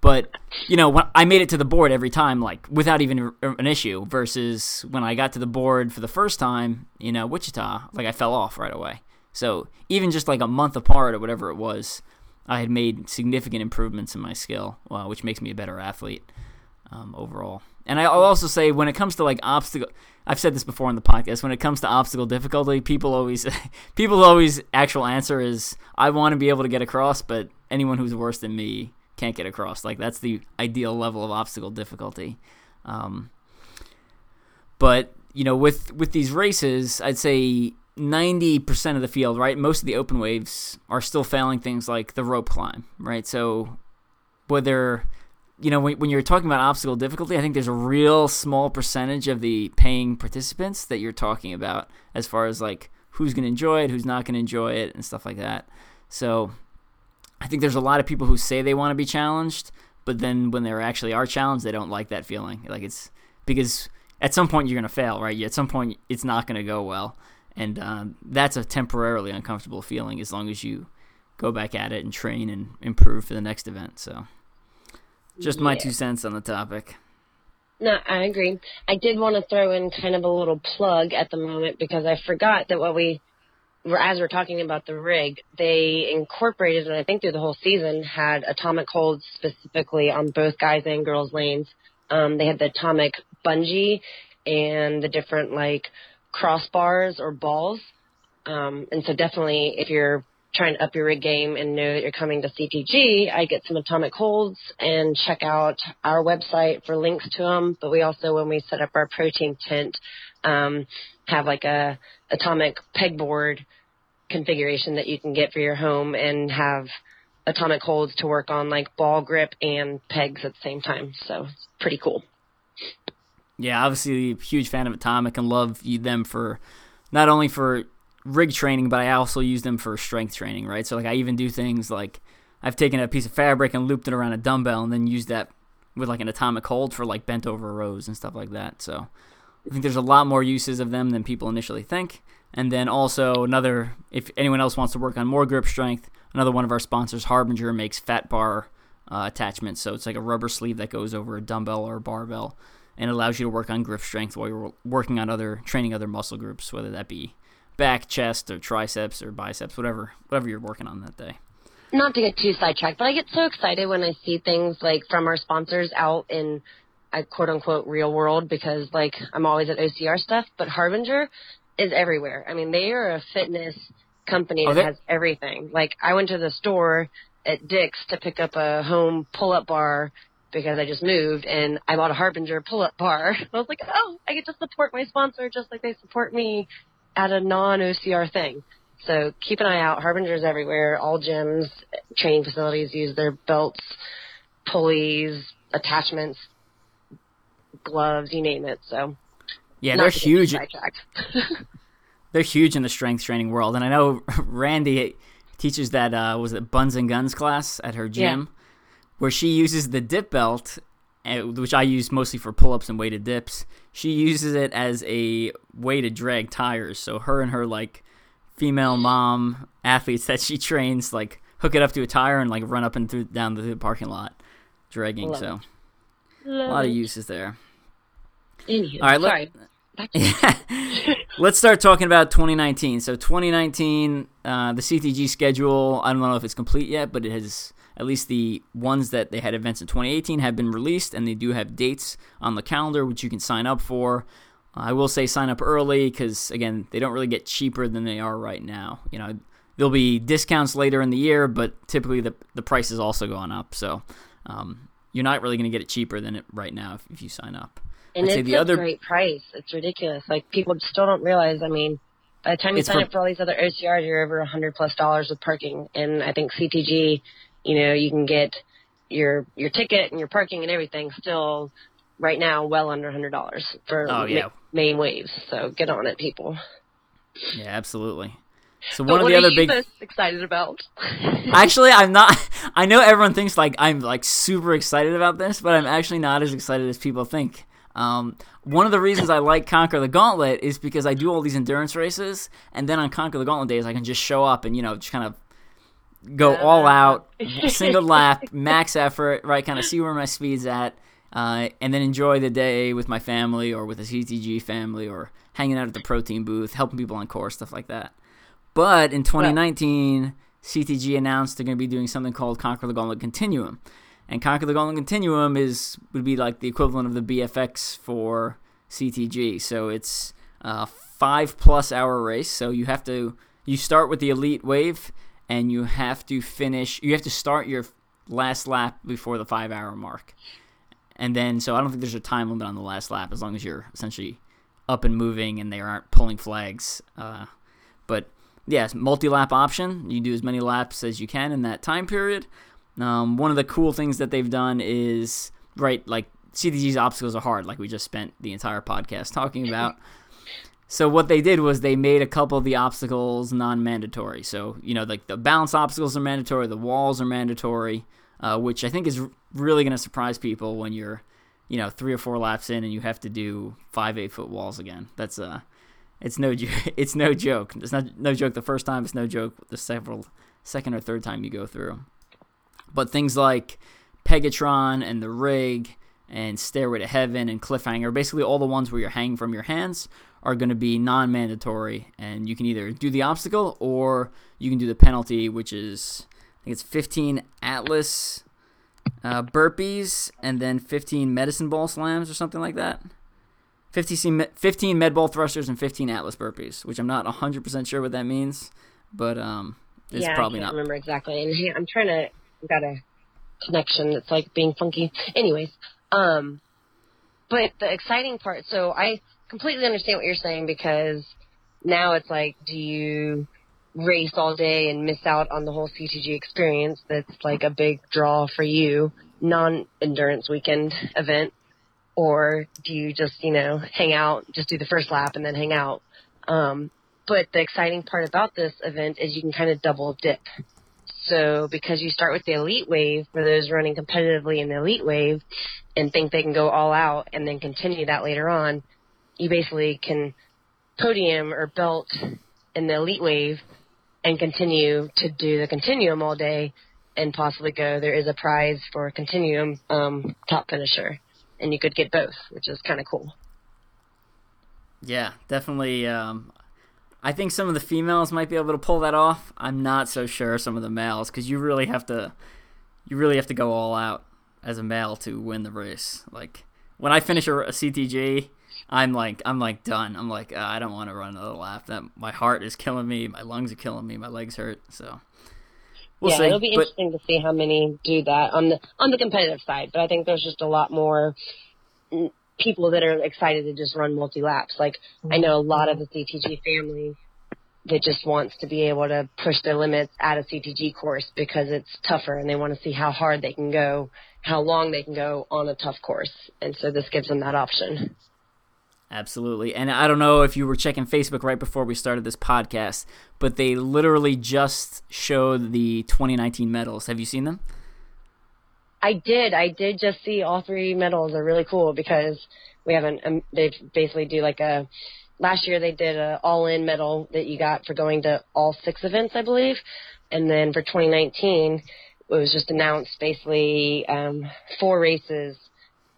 [SPEAKER 1] But you know, when I made it to the board every time, like without even an issue. Versus when I got to the board for the first time, you know, Wichita, like I fell off right away. So even just like a month apart or whatever it was, I had made significant improvements in my skill, uh, which makes me a better athlete um, overall. And I'll also say when it comes to like obstacle, I've said this before in the podcast. When it comes to obstacle difficulty, people always, people always actual answer is I want to be able to get across, but anyone who's worse than me can't get across. Like that's the ideal level of obstacle difficulty. Um, but you know, with with these races, I'd say 90% of the field, right? Most of the open waves are still failing things like the rope climb, right? So whether you know when, when you're talking about obstacle difficulty, I think there's a real small percentage of the paying participants that you're talking about as far as like who's going to enjoy it, who's not going to enjoy it and stuff like that. So I think there's a lot of people who say they want to be challenged, but then when they actually are challenged, they don't like that feeling. Like it's because at some point you're going to fail, right? At some point it's not going to go well and um, that's a temporarily uncomfortable feeling as long as you go back at it and train and improve for the next event. So, just yeah. my two cents on the topic.
[SPEAKER 2] No, I agree. I did want to throw in kind of a little plug at the moment because I forgot that what we were, as we're talking about the rig, they incorporated, and I think through the whole season, had atomic holds specifically on both guys and girls lanes. Um, they had the atomic bungee and the different like crossbars or balls. Um, and so definitely if you're trying to up your rig game and know that you're coming to CTG, I get some atomic holds and check out our website for links to them. But we also, when we set up our protein tent, um, have like a atomic pegboard configuration that you can get for your home and have atomic holds to work on like ball grip and pegs at the same time. So it's pretty cool.
[SPEAKER 1] Yeah, obviously, a huge fan of Atomic and love them for not only for rig training, but I also use them for strength training, right? So, like, I even do things like I've taken a piece of fabric and looped it around a dumbbell and then used that with like an atomic hold for like bent over rows and stuff like that. So, I think there's a lot more uses of them than people initially think. And then also another, if anyone else wants to work on more grip strength, another one of our sponsors, Harbinger, makes fat bar uh, attachments. So it's like a rubber sleeve that goes over a dumbbell or a barbell and allows you to work on grip strength while you're working on other training other muscle groups, whether that be back, chest, or triceps or biceps, whatever whatever you're working on that day.
[SPEAKER 2] Not to get too sidetracked, but I get so excited when I see things like from our sponsors out in uh, a quote unquote real world because like I'm always at OCR stuff, but Harbinger is everywhere. I mean, they are a fitness company that has everything. Like I went to the store at Dick's to pick up a home pull up bar because I just moved and I bought a Harbinger pull up bar. I was like, oh, I get to support my sponsor just like they support me at a non OCR thing. So keep an eye out. Harbingers everywhere. All gyms, training facilities use their belts. pulleys, attachments, gloves, you name it. So
[SPEAKER 1] Yeah, they're huge. They're huge in the strength training world, and I know Randy teaches that uh, was it Buns and Guns class at her gym, where she uses the dip belt, uh, which I use mostly for pull-ups and weighted dips. She uses it as a way to drag tires. So her and her like female mom athletes that she trains like hook it up to a tire and like run up and through down the parking lot dragging.
[SPEAKER 2] Love
[SPEAKER 1] so a lot of uses there.
[SPEAKER 2] Anywho,
[SPEAKER 1] All right, let-
[SPEAKER 2] sorry. To-
[SPEAKER 1] Let's start talking about 2019. So 2019, uh, the CTG schedule. I don't know if it's complete yet, but it has at least the ones that they had events in 2018 have been released, and they do have dates on the calendar which you can sign up for. I will say sign up early because again, they don't really get cheaper than they are right now. You know, there'll be discounts later in the year, but typically the the price is also going up. So um, you're not really going to get it cheaper than it right now if, if you sign up.
[SPEAKER 2] And
[SPEAKER 1] I'd
[SPEAKER 2] it's
[SPEAKER 1] the
[SPEAKER 2] a
[SPEAKER 1] other-
[SPEAKER 2] great price. It's ridiculous. Like people still don't realize. I mean, by the time you sign
[SPEAKER 1] for-
[SPEAKER 2] up for all these other OCRs, you're over a hundred plus dollars with parking. And I think CTG, you know, you can get your your ticket and your parking and everything still right now well under a hundred dollars for
[SPEAKER 1] Oh,
[SPEAKER 2] ma- main waves. So get on it, people.
[SPEAKER 1] Yeah, absolutely. So
[SPEAKER 2] But
[SPEAKER 1] one of the other big
[SPEAKER 2] excited about?
[SPEAKER 1] Actually, I'm not. I know everyone thinks like I'm like super excited about this, but I'm actually not as excited as people think. Um, one of the reasons I like Conquer the Gauntlet is because I do all these endurance races, and then on Conquer the Gauntlet days, I can just show up and you know just kind of go all out, single lap, max effort, right? Kind of see where my speed's at, uh, and then enjoy the day with my family or with the CTG family or hanging out at the protein booth, helping people on course, stuff like that. But in 2019, CTG announced they're going to be doing something called Conquer the Gauntlet Continuum. And Conquer the Gauntlet Continuum is would be like the equivalent of the BFX for CTG. So it's a five plus hour race. So you have to you start with the elite wave, and you have to finish. You have to start your last lap before the five hour mark. And then, so I don't think there's a time limit on the last lap as long as you're essentially up and moving and they aren't pulling flags. Uh, but yes, multi lap option. You do as many laps as you can in that time period. Um, one of the cool things that they've done is right, like CTG's obstacles are hard, like we just spent the entire podcast talking about. So what they did was they made a couple of the obstacles non-mandatory. So you know, like the balance obstacles are mandatory, the walls are mandatory, uh, which I think is really going to surprise people when you're, you know, three or four laps in and you have to do five eight foot walls again. That's uh it's no it's no joke. It's not no joke the first time. It's no joke the several second or third time you go through. But things like Pegatron and the rig and Stairway to Heaven and Cliffhanger, basically all the ones where you're hanging from your hands, are going to be non-mandatory, and you can either do the obstacle or you can do the penalty, which is I think it's 15 Atlas uh, burpees and then 15 medicine ball slams or something like that. 15, 15 med ball thrusters and 15 Atlas burpees, which I'm not 100% sure what that means, but um, it's
[SPEAKER 2] yeah,
[SPEAKER 1] probably
[SPEAKER 2] I can't
[SPEAKER 1] not.
[SPEAKER 2] remember exactly. And here, I'm trying to I've got a connection that's like being funky. Anyways, um, but the exciting part. So I completely understand what you're saying because now it's like, do you race all day and miss out on the whole CTG experience? That's like a big draw for you, non-endurance weekend event, or do you just you know hang out, just do the first lap and then hang out? Um, but the exciting part about this event is you can kind of double dip. So because you start with the elite wave for those running competitively in the elite wave and think they can go all out and then continue that later on, you basically can podium or belt in the elite wave and continue to do the continuum all day and possibly go there is a prize for continuum um, top finisher and you could get both, which is kind of cool.
[SPEAKER 1] Yeah, definitely. Um, I think some of the females might be able to pull that off. I'm not so sure some of the males because you really have to, you really have to go all out as a male to win the race. Like when I finish a, a CTG, I'm like, I'm like done. I'm like, uh, I don't want to run another lap. That my heart is killing me. My lungs are killing me. My legs hurt. So we'll
[SPEAKER 2] yeah,
[SPEAKER 1] see.
[SPEAKER 2] it'll be
[SPEAKER 1] but
[SPEAKER 2] interesting to see how many do that on the on the competitive side. But I think there's just a lot more people that are excited to just run multi laps. Like I know a lot of the CTG family that just wants to be able to push their limits at a CTG course because it's tougher and they want to see how hard they can go, how long they can go on a tough course. And so this gives them that option.
[SPEAKER 1] Absolutely. And I don't know if you were checking Facebook right before we started this podcast, but they literally just showed the 2019 medals. Have you seen them?
[SPEAKER 2] I did. I did just see all three medals are really cool because we haven't. Um, they basically do like a. Last year they did a all-in medal that you got for going to all six events, I believe, and then for 2019 it was just announced basically um, four races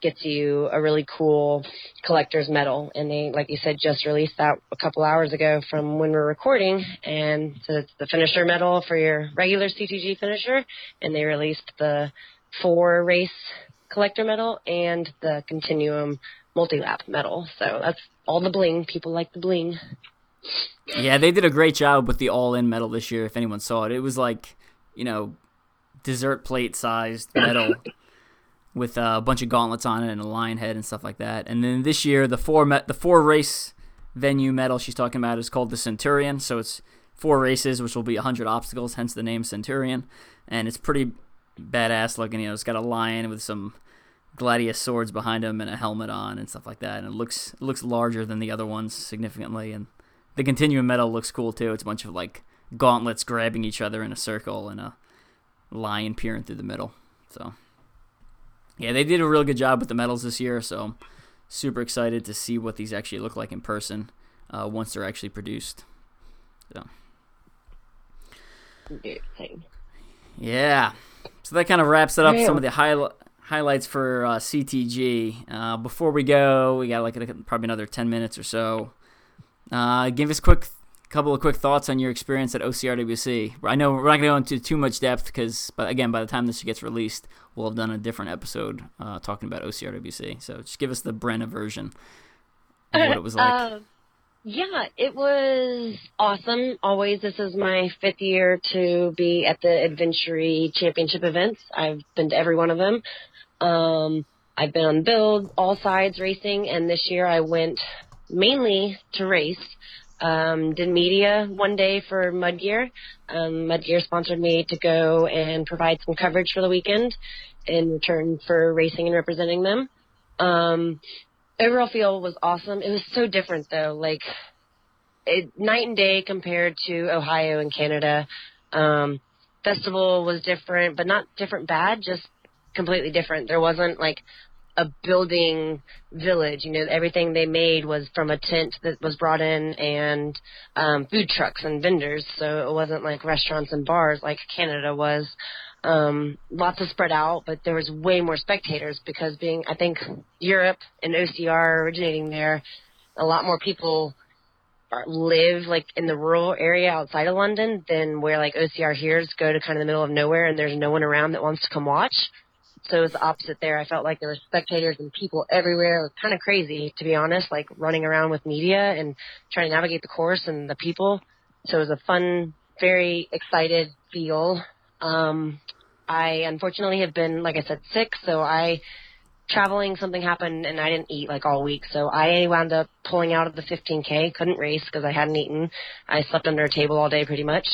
[SPEAKER 2] gets you a really cool collector's medal. And they, like you said, just released that a couple hours ago from when we're recording. And so it's the finisher medal for your regular CTG finisher. And they released the four race collector medal and the continuum multi-lap medal. So that's all the bling. People like the bling.
[SPEAKER 1] Yeah, they did a great job with the all-in medal this year. If anyone saw it, it was like you know dessert plate sized medal with a bunch of gauntlets on it and a lion head and stuff like that. And then this year, the four me- the four race venue medal she's talking about is called the Centurion. So it's four races, which will be 100 obstacles, hence the name Centurion. And it's pretty badass looking. You know, it's got a lion with some gladius swords behind him and a helmet on and stuff like that. And it looks it looks larger than the other ones significantly. And the Continuum medal looks cool too. It's a bunch of like gauntlets grabbing each other in a circle and a lion peering through the middle. So yeah, they did a real good job with the medals this year. So super excited to see what these actually look like in person uh, once they're actually produced. So. Yeah. So that kind of wraps it up. Some of the high, highlights for uh, CTG. Uh, before we go, we got like probably another 10 minutes or so. Uh, give us a quick couple of quick thoughts on your experience at OCRWC. I know we're not going to go into too much depth because, but again, by the time this gets released, we'll have done a different episode uh, talking about OCRWC. So just give us the Brenna version of what it was like.
[SPEAKER 2] Uh, yeah, it was awesome. Always, this is my fifth year to be at the Adventure Championship events. I've been to every one of them. Um, I've been on build, all sides racing, and this year I went mainly to race. Um, did media one day for Mudgear. Um, Mudgear sponsored me to go and provide some coverage for the weekend in return for racing and representing them. Um, overall feel was awesome. It was so different though, like it, night and day compared to Ohio and Canada. Um, festival was different, but not different bad, just completely different. There wasn't like a building village. You know, everything they made was from a tent that was brought in and um, food trucks and vendors. So it wasn't like restaurants and bars like Canada was. Um, lots of spread out, but there was way more spectators because being, I think, Europe and OCR originating there, a lot more people live like in the rural area outside of London than where like OCR here's go to kind of the middle of nowhere and there's no one around that wants to come watch. So it was the opposite there. I felt like there were spectators and people everywhere. It was kind of crazy, to be honest, like running around with media and trying to navigate the course and the people. So it was a fun, very excited feel. Um, I unfortunately have been, like I said, sick, so I traveling something happened and I didn't eat like all week. So I wound up pulling out of the 15k. Couldn't race because I hadn't eaten. I slept under a table all day pretty much.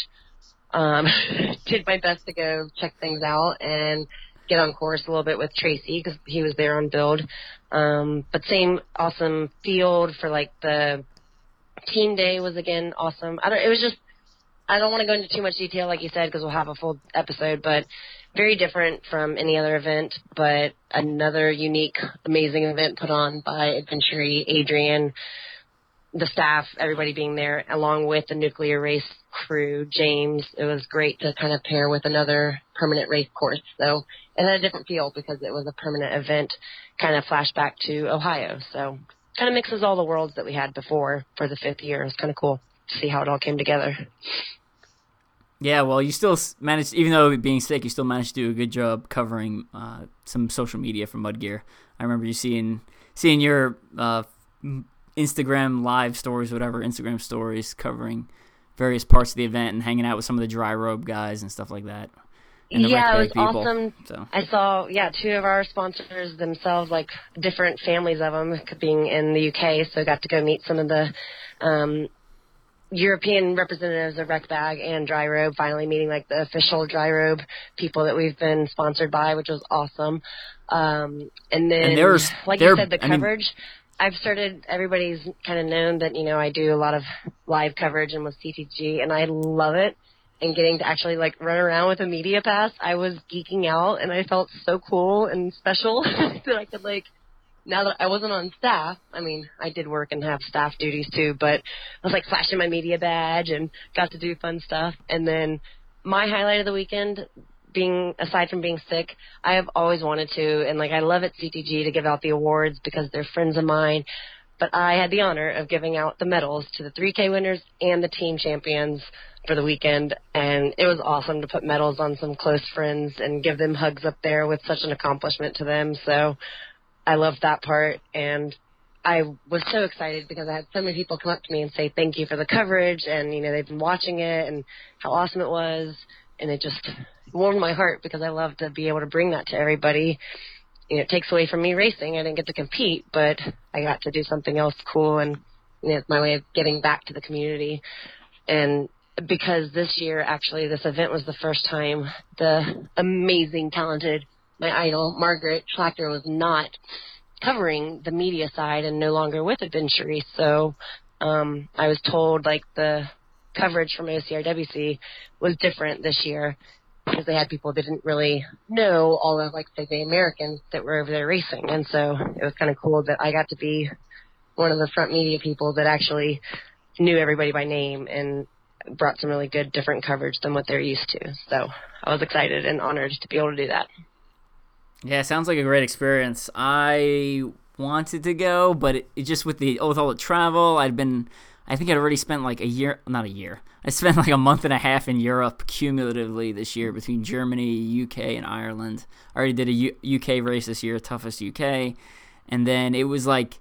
[SPEAKER 2] Um, did my best to go check things out and get on course a little bit with Tracy because he was there on build. Um, but same awesome field for like the team day was again awesome. I don't. It was just. I don't want to go into too much detail, like you said, because we'll have a full episode. But very different from any other event, but another unique, amazing event put on by Adventurey Adrian, the staff, everybody being there, along with the nuclear race crew, James. It was great to kind of pair with another permanent race course. So it had a different feel because it was a permanent event, kind of flashback to Ohio. So kind of mixes all the worlds that we had before for the fifth year. It was kind of cool to see how it all came together.
[SPEAKER 1] Yeah, well, you still managed, even though being sick, you still managed to do a good job covering uh, some social media for Mudgear. I remember you seeing seeing your uh, Instagram live stories, whatever Instagram stories, covering various parts of the event and hanging out with some of the dry robe guys and stuff like that And the
[SPEAKER 2] yeah, it was people, awesome. So. I saw, yeah, two of our sponsors themselves, like different families of them, being in the UK, so I got to go meet some of the um, European representatives of WreckBag and Dry Robe finally meeting like the official Dry Robe people that we've been sponsored by, which was awesome. Um, and then,
[SPEAKER 1] And there's-
[SPEAKER 2] like you said, the
[SPEAKER 1] I mean-
[SPEAKER 2] coverage. I've started. Everybody's kind of known that you know I do a lot of live coverage and with CTG, and I love it. And getting to actually like run around with a media pass, I was geeking out, and I felt so cool and special that I could like now that I wasn't on staff, I mean, I did work and have staff duties too, but I was like flashing my media badge and got to do fun stuff. And then my highlight of the weekend, being aside from being sick, I have always wanted to, and like I love at CTG to give out the awards because they're friends of mine. But I had the honor of giving out the medals to the 3K winners and the team champions for the weekend, and it was awesome to put medals on some close friends and give them hugs up there with such an accomplishment to them. So I loved that part and I was so excited because I had so many people come up to me and say thank you for the coverage and you know they've been watching it and how awesome it was and it just warmed my heart because I love to be able to bring that to everybody. You know, it takes away from me racing. I didn't get to compete, but I got to do something else cool and you know, it's my way of getting back to the community. And because this year actually this event was the first time the amazing talented my idol, Margaret Schlachter, was not covering the media side and no longer with Adventurey So um, I was told like the coverage from OCRWC was different this year because they had people that didn't really know all of like say the Americans that were over there racing, and so it was kind of cool that I got to be one of the front media people that actually knew everybody by name and brought some really good different coverage than what they're used to. So I was excited and honored to be able to do that.
[SPEAKER 1] Yeah, sounds like a great experience. I wanted to go, but it, it just with the with all the travel, I'd been. I think I'd already spent like a year, not a year. I spent like a month and a half in Europe cumulatively this year between Germany, UK, and Ireland. I already did a U- UK race this year, toughest UK, and then it was like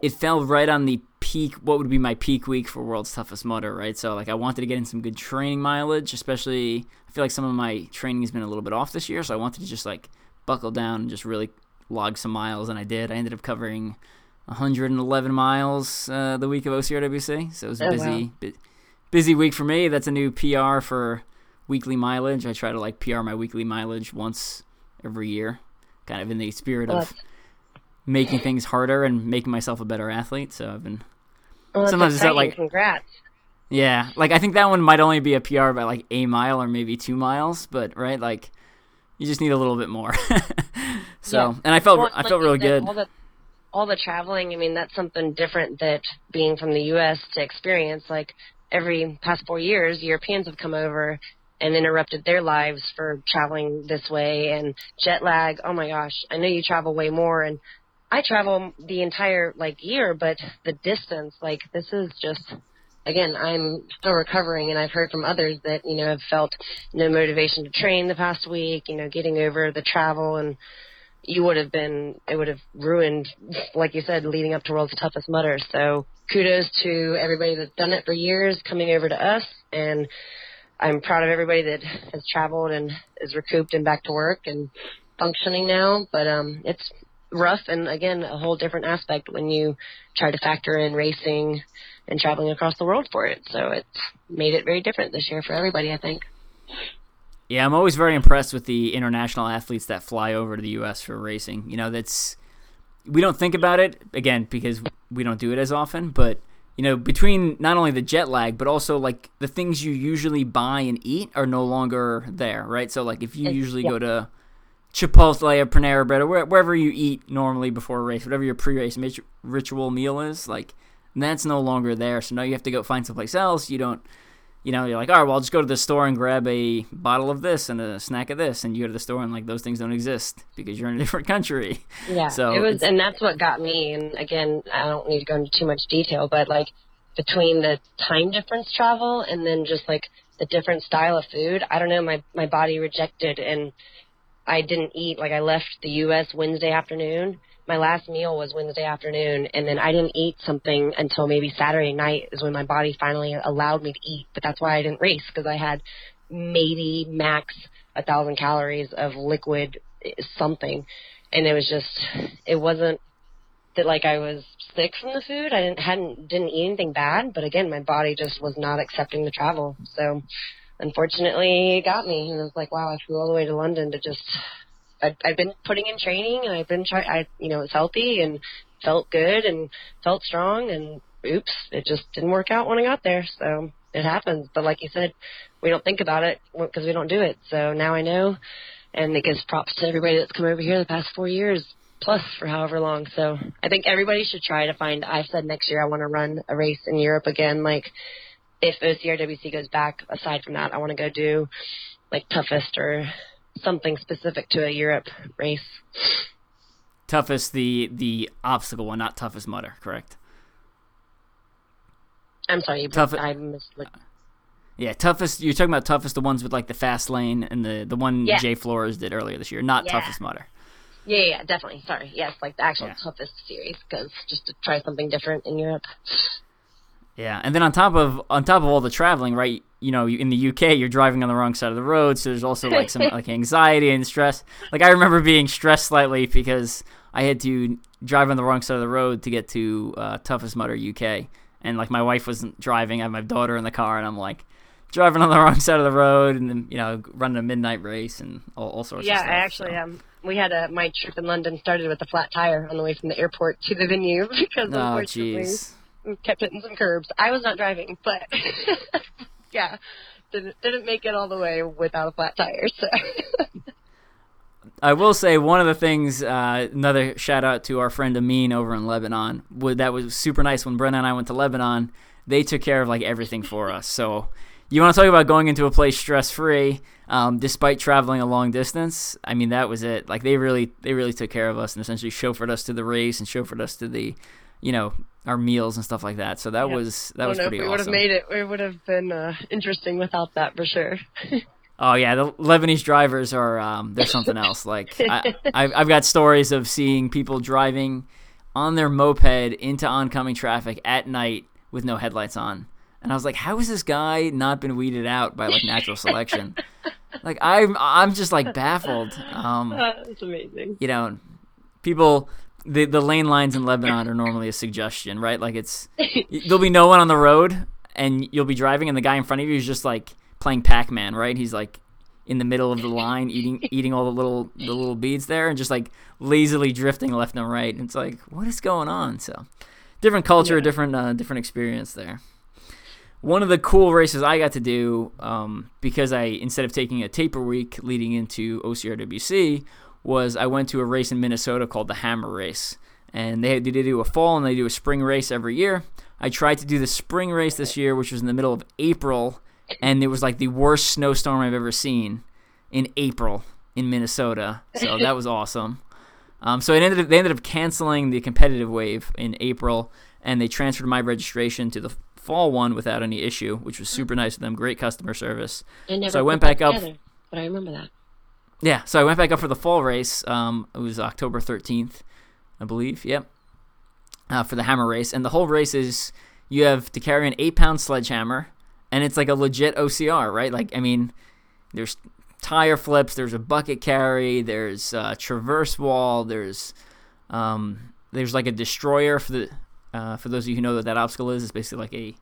[SPEAKER 1] it fell right on the peak. What would be my peak week for World's Toughest Mudder, right? So like I wanted to get in some good training mileage, especially. I feel like some of my training has been a little bit off this year, so I wanted to just like buckle down and just really log some miles, and I did. I ended up covering 111 miles uh, the week of OCRWC, so it was a
[SPEAKER 2] Oh,
[SPEAKER 1] busy,
[SPEAKER 2] wow.
[SPEAKER 1] bu- busy week for me. That's a new PR for weekly mileage. I try to like PR my weekly mileage once every year, kind of in the spirit of making things harder and making myself a better athlete. So I've been,
[SPEAKER 2] Well,
[SPEAKER 1] Sometimes it's not like-
[SPEAKER 2] congrats.
[SPEAKER 1] yeah, like I think that one might only be a PR by like a mile or maybe two miles, but right, like you just need a little bit more. so,
[SPEAKER 2] Yeah.
[SPEAKER 1] and I felt
[SPEAKER 2] Well,
[SPEAKER 1] I felt
[SPEAKER 2] you
[SPEAKER 1] really good.
[SPEAKER 2] All the, all the traveling, I mean, that's something different that being from the U.S. to experience. Like every past four years, Europeans have come over and interrupted their lives for traveling this way and jet lag. Oh my gosh, I know you travel way more and I travel the entire like year, but the distance, like this is just again, I'm still recovering, and I've heard from others that you know have felt no motivation to train the past week. You know, getting over the travel, and you would have been it would have ruined, like you said, leading up to World's Toughest Mudder. So kudos to everybody that's done it for years, coming over to us, and I'm proud of everybody that has traveled and is recouped and back to work and functioning now. But um, it's rough, and again, a whole different aspect when you try to factor in racing and traveling across the world for it. So it's made it very different this year for everybody, I think.
[SPEAKER 1] Yeah, I'm always very impressed with the international athletes that fly over to the U.S. for racing. You know, that's we don't think about it again because we don't do it as often, but you know, between not only the jet lag, but also like the things you usually buy and eat are no longer there, right? So like if you usually
[SPEAKER 2] yeah.
[SPEAKER 1] go to Chipotle or Panera Bread or wherever you eat normally before a race, whatever your pre-race ritual meal is, like that's no longer there. So now you have to go find someplace else. You don't, you know, you're like, all right, well, I'll just go to the store and grab a bottle of this and a snack of this, and you go to the store and like those things don't exist because you're in a different country.
[SPEAKER 2] Yeah.
[SPEAKER 1] So
[SPEAKER 2] it was, and that's what got me. And again, I don't need to go into too much detail, but like between the time difference travel and then just like the different style of food, I don't know, my my body rejected and I didn't eat. Like I left the U.S. Wednesday afternoon. My last meal was Wednesday afternoon, and then I didn't eat something until maybe Saturday night is when my body finally allowed me to eat. But that's why I didn't race because I had maybe max a thousand calories of liquid something, and it was just it wasn't that like I was sick from the food. I didn't hadn't didn't eat anything bad, but again, my body just was not accepting the travel. So unfortunately, it got me, and I was like, wow, I flew all the way to London to just. I'd, I'd been putting in training, and I've been trying. I you know was healthy and felt good and felt strong, and oops, it just didn't work out when I got there. So it happens. But like you said, we don't think about it because we don't do it. So now I know, and it gives props to everybody that's come over here the past four years plus for however long. So I think everybody should try to find. I've said next year I want to run a race in Europe again. Like if OCRWC goes back, aside from that, I want to go do like toughest or something specific to a Europe race.
[SPEAKER 1] Toughest the the obstacle one, not toughest Mudder, correct?
[SPEAKER 2] I'm sorry, Tough- I missed.
[SPEAKER 1] Yeah, toughest. You're talking about toughest, the ones with like the fast lane and the the one yeah. Jay Flores did earlier this year, not yeah. toughest Mudder.
[SPEAKER 2] Yeah, yeah, definitely. Sorry. Yes, like the actual yeah. toughest series, because just to try something different in Europe.
[SPEAKER 1] Yeah, and then on top of on top of all the traveling, right? You know, in the UK, you're driving on the wrong side of the road, so there's also like some like anxiety and stress. Like I remember being stressed slightly because I had to drive on the wrong side of the road to get to uh, Toughest Mudder UK, and like my wife wasn't driving. I had my daughter in the car, and I'm like driving on the wrong side of the road, and then you know running a midnight race and all, all sorts.
[SPEAKER 2] Yeah,
[SPEAKER 1] of stuff.
[SPEAKER 2] Yeah, I actually so. um we had a my trip in London started with a flat tire on the way from the airport to the venue because oh, unfortunately geez. we kept hitting some curbs. I was not driving, but yeah, didn't didn't make it all the way without a flat tire. So.
[SPEAKER 1] I will say one of the things. Uh, another shout out to our friend Amin over in Lebanon. That was super nice when Brenna and I went to Lebanon. They took care of like everything for us. So you want to talk about going into a place stress free, um, despite traveling a long distance. I mean, that was it. Like they really, they really took care of us and essentially chauffeured us to the race and chauffeured us to the, you know, our meals and stuff like that. So that yeah. was that was pretty
[SPEAKER 2] we
[SPEAKER 1] awesome.
[SPEAKER 2] would have made it. It would have been uh, interesting without that for sure.
[SPEAKER 1] oh yeah, the Lebanese drivers are um, they're something else. Like I, I've got stories of seeing people driving on their moped into oncoming traffic at night with no headlights on and I was like, how has this guy not been weeded out by like natural selection? like I'm I'm just like baffled. Um,
[SPEAKER 2] That's amazing.
[SPEAKER 1] You know, people the the lane lines in Lebanon are normally a suggestion, right? Like it's there'll be no one on the road and you'll be driving and the guy in front of you is just like playing Pac-Man, right? He's like in the middle of the line eating eating all the little the little beads there and just like lazily drifting left and right. And it's like, what is going on? So different culture, yeah. different uh, different experience there one of the cool races I got to do um, because I instead of taking a taper week leading into OCRWC was I went to a race in Minnesota called the Hammer Race, and they, they do a fall and they do a spring race every year. I tried to do the spring race this year, which was in the middle of April, and it was like the worst snowstorm I've ever seen in April in Minnesota. So that was awesome. Um, so it ended up, they ended up canceling the competitive wave in April, and they transferred my registration to the fall one without any issue, which was super nice of them. Great customer service.
[SPEAKER 2] so I went back up. But I remember that.
[SPEAKER 1] Yeah, so I went back up for the fall race. Um, it was October 13th, I believe. Yep. Uh, for the hammer race. And the whole race is you have to carry an eight pound sledgehammer, and it's like a legit OCR, right? Like, I mean, there's tire flips, there's a bucket carry, there's a traverse wall, there's. Um, there's like a destroyer for the uh, for those of you who know what that obstacle is, it's basically like a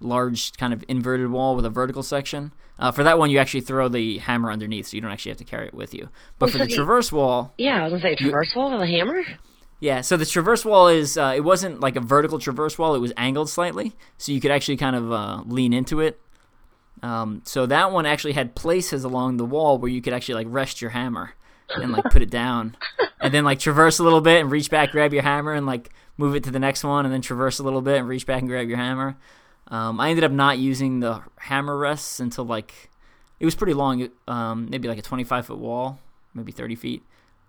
[SPEAKER 1] large kind of inverted wall with a vertical section. Uh, for that one, you actually throw the hammer underneath, so you don't actually have to carry it with you. But for so the traverse wall,
[SPEAKER 2] yeah, I was gonna say traverse you, wall with a hammer.
[SPEAKER 1] Yeah, so the traverse wall is uh, it wasn't like a vertical traverse wall; it was angled slightly, so you could actually kind of uh, lean into it. Um, so that one actually had places along the wall where you could actually like rest your hammer and like put it down, and then like traverse a little bit and reach back, grab your hammer, and like move it to the next one, and then traverse a little bit and reach back and grab your hammer. Um, I ended up not using the hammer rests until like it was pretty long, um, maybe like a 25 foot wall, maybe 30 feet.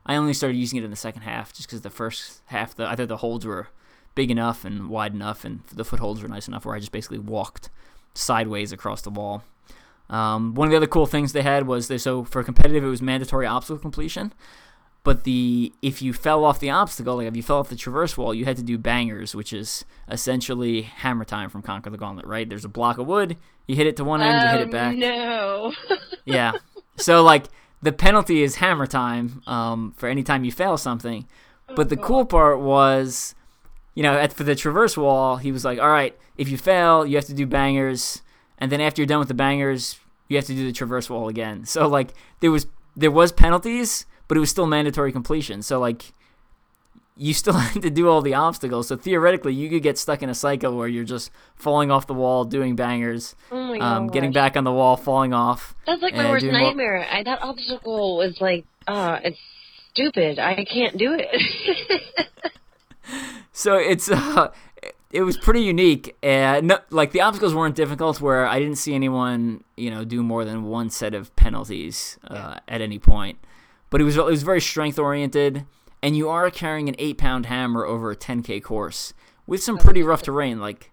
[SPEAKER 1] I only started using it in the second half just because the first half, the, I thought the holds were big enough and wide enough, and the footholds were nice enough where I just basically walked sideways across the wall. Um, one of the other cool things they had was they so for competitive it was mandatory obstacle completion, but the if you fell off the obstacle, like if you fell off the traverse wall, you had to do bangers, which is essentially hammer time from Conquer the Gauntlet. Right? There's a block of wood, you hit it to one end, um, you hit it back.
[SPEAKER 2] No.
[SPEAKER 1] yeah. So like the penalty is hammer time um, for any time you fail something. But the cool part was you know, at, for the traverse wall, he was like, all right, if you fail, you have to do bangers, and then after you're done with the bangers, you have to do the traverse wall again. So like there was there was penalties, but it was still mandatory completion. So like you still had to do all the obstacles. So theoretically, you could get stuck in a cycle where you're just falling off the wall, doing bangers,
[SPEAKER 2] Oh
[SPEAKER 1] um, getting back on the wall, falling off.
[SPEAKER 2] That's like my worst
[SPEAKER 1] more-
[SPEAKER 2] nightmare. I, that obstacle was like, uh, it's stupid. I can't do it.
[SPEAKER 1] So it's uh, it was pretty unique, and no, like the obstacles weren't difficult. Where I didn't see anyone, you know, do more than one set of penalties uh, at any point. But it was it was very strength oriented, and you are carrying an eight pound hammer over a 10k course with some pretty rough terrain. Like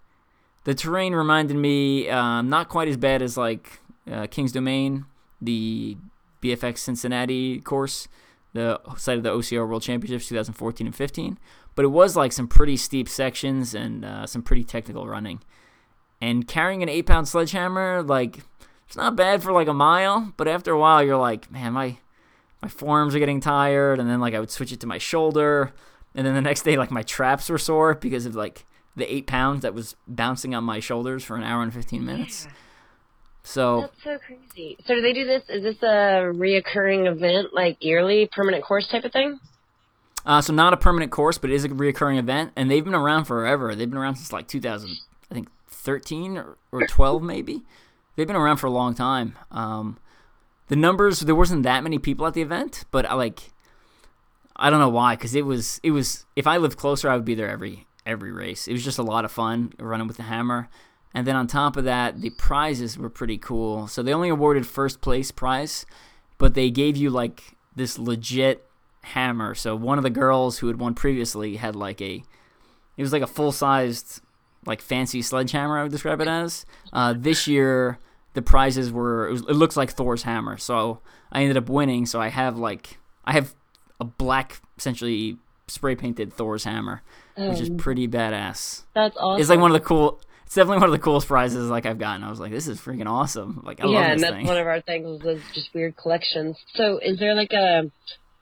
[SPEAKER 1] the terrain reminded me um, not quite as bad as like uh, King's Domain, the BFX Cincinnati course, the site of the OCR World Championships 2014 and 15. But it was like some pretty steep sections and uh, some pretty technical running. And carrying an eight pound sledgehammer, like it's not bad for like a mile, but after a while you're like, man, my my forearms are getting tired, and then like I would switch it to my shoulder, and then the next day like my traps were sore because of like the eight pounds that was bouncing on my shoulders for an hour and fifteen minutes. So
[SPEAKER 2] That's so crazy. So do they do this? Is this a reoccurring event, like yearly, permanent course type of thing?
[SPEAKER 1] Uh, so not a permanent course, but it is a reoccurring event, and they've been around forever. They've been around since like 2000, I think 13 or, or 12 maybe. They've been around for a long time. Um, the numbers there wasn't that many people at the event, but I like I don't know why because it was it was if I lived closer I would be there every every race. It was just a lot of fun running with the hammer. And then on top of that, the prizes were pretty cool. So they only awarded first place prize, but they gave you like this legit hammer. So one of the girls who had won previously had like a it was like a full sized like fancy sledgehammer I would describe it as. Uh, this year the prizes were it, was, it looks like Thor's hammer. So I ended up winning. So I have like I have a black essentially spray painted Thor's hammer, which is
[SPEAKER 2] Um,
[SPEAKER 1] pretty badass.
[SPEAKER 2] That's awesome.
[SPEAKER 1] It's like one of the cool. It's definitely one of the coolest prizes like I've gotten. I was like, this is freaking awesome. Like I love this.
[SPEAKER 2] yeah, and that's
[SPEAKER 1] thing.
[SPEAKER 2] one of our things was just weird collections. So is there like a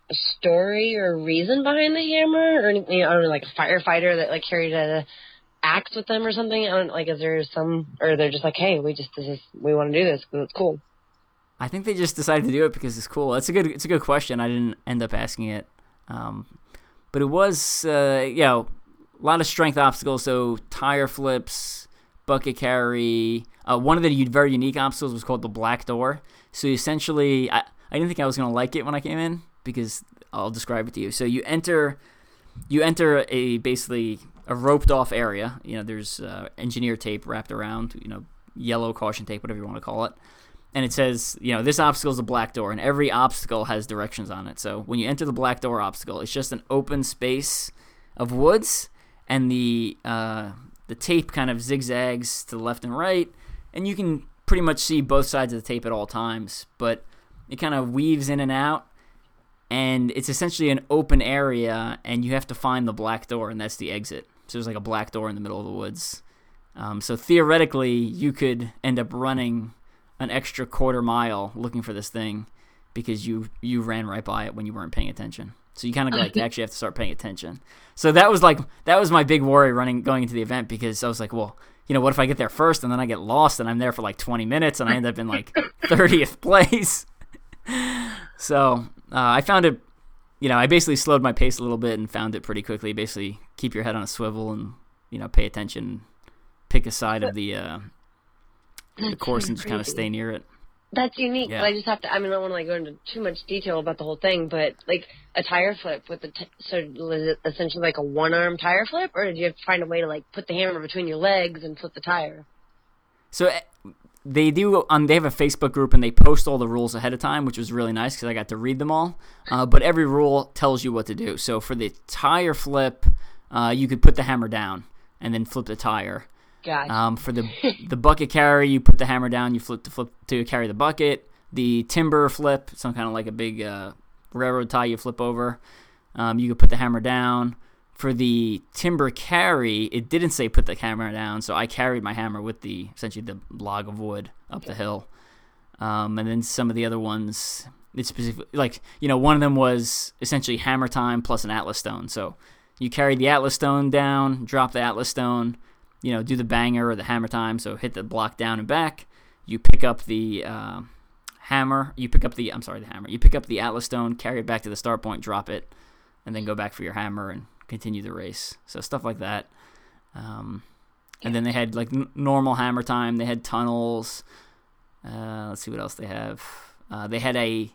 [SPEAKER 2] a story or reason behind the hammer, or anything? I don't know, like a firefighter that like carried a axe with them or something? I don't like. Is there some, or they're just like, hey, we just this is we want to do this 'cause it's cool.
[SPEAKER 1] I think they just decided to do it because it's cool. It's a good it's a good question. I didn't end up asking it, um, but it was uh, you know a lot of strength obstacles. So tire flips, bucket carry. Uh, one of the very unique obstacles was called the black door. So essentially, I, I didn't think I was gonna like it when I came in because I'll describe it to you. So you enter you enter a basically a roped off area. You know, there's uh, engineer tape wrapped around. You know, yellow caution tape, whatever you want to call it and it says, you know, this obstacle is a black door, and every obstacle has directions on it. So when you enter the black door obstacle, it's just an open space of woods, and the uh, the tape kind of zigzags to the left and right, and you can pretty much see both sides of the tape at all times. But it kind of weaves in and out, and it's essentially an open area, and you have to find the black door, and that's the exit. So there's like a black door in the middle of the woods. Um, so theoretically, you could end up running an extra quarter mile looking for this thing because you you ran right by it when you weren't paying attention. So you kind of like actually have to start paying attention. So that was like that was my big worry running going into the event because I was like, well, you know, what if I get there first and then I get lost and I'm there for like 20 minutes and I end up in like 30th place. so uh, I found it, you know, I basically slowed my pace a little bit and found it pretty quickly. Basically, keep your head on a swivel and you know pay attention, pick a side of the uh, the course and just kind of stay near it.
[SPEAKER 2] That's unique,
[SPEAKER 1] Yeah.
[SPEAKER 2] but I just have to. I mean, I don't want to like go into too much detail about the whole thing, but like a tire flip with the t- so was it essentially like a one arm tire flip, or did you have to find a way to like put the hammer between your legs and flip the tire?
[SPEAKER 1] So eh, they do. Um, they have a Facebook group and they post all the rules ahead of time, which was really nice because I got to read them all. Uh, but every rule tells you what to do. So for the tire flip, uh, you could put the hammer down and then flip the tire.
[SPEAKER 2] God,
[SPEAKER 1] Um, for the the bucket carry, you put the hammer down, you flip to flip to carry the bucket. The timber flip, some kind of like a big uh, railroad tie you flip over. Um, you could put the hammer down. For the timber carry, it didn't say put the hammer down, so I carried my hammer with the essentially the log of wood up the hill. Um, and then some of the other ones, it's specific like you know one of them was essentially hammer time plus an atlas stone. So you carry the Atlas Stone down, drop the Atlas Stone, you know, do the banger or the hammer time. So hit the block down and back. You pick up the uh, hammer. You pick up the I'm sorry, the hammer. You pick up the Atlas Stone, carry it back to the start point, drop it, and then go back for your hammer and continue the race. So stuff like that. Um, and then they had like n- normal hammer time. They had tunnels. Uh, let's see what else they have. Uh, they had a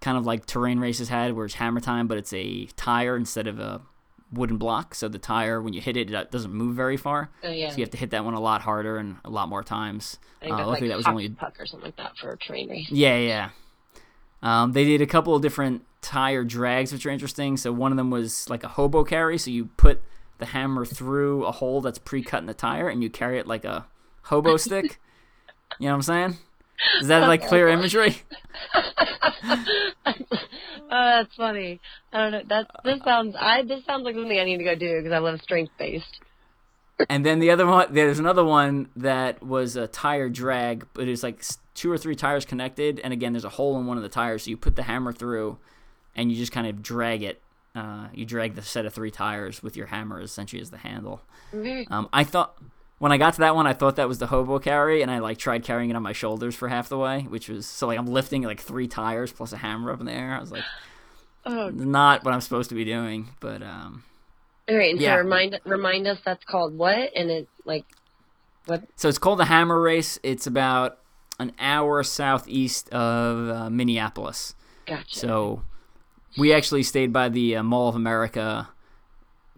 [SPEAKER 1] kind of like terrain races had, where it's hammer time, but it's a tire instead of a wooden block. So the tire, when you hit it, it doesn't move very far.
[SPEAKER 2] Oh yeah.
[SPEAKER 1] So you have to hit that one a lot harder and a lot more times.
[SPEAKER 2] I think
[SPEAKER 1] Uh, luckily,
[SPEAKER 2] like
[SPEAKER 1] that was only
[SPEAKER 2] puck or something like that for a train race.
[SPEAKER 1] yeah, yeah. Um, they did a couple of different tire drags, which are interesting. So one of them was like a hobo carry. So you put the hammer through a hole that's pre-cut in the tire, and you carry it like a hobo stick. You know what I'm saying? Is that like clear imagery?
[SPEAKER 2] oh, that's funny. I don't know. That this sounds. I this sounds like something I need to go do because I love strength based.
[SPEAKER 1] And then the other one, there's another one that was a tire drag, but it's like two or three tires connected. And again, there's a hole in one of the tires, so you put the hammer through, and you just kind of drag it. Uh, you drag the set of three tires with your hammer essentially as the handle. Um, I thought when I got to that one, I thought that was the hobo carry, and I like tried carrying it on my shoulders for half the way, which was so like I'm lifting like three tires plus a hammer up in the air. I was like,
[SPEAKER 2] Oh,
[SPEAKER 1] not what I'm supposed to be doing, but um,
[SPEAKER 2] all right. And
[SPEAKER 1] Yeah.
[SPEAKER 2] so remind remind us that's called what? And it like what?
[SPEAKER 1] So it's called the Hammer Race. It's about an hour southeast of uh, Minneapolis.
[SPEAKER 2] Gotcha.
[SPEAKER 1] So we actually stayed by the uh, Mall of America,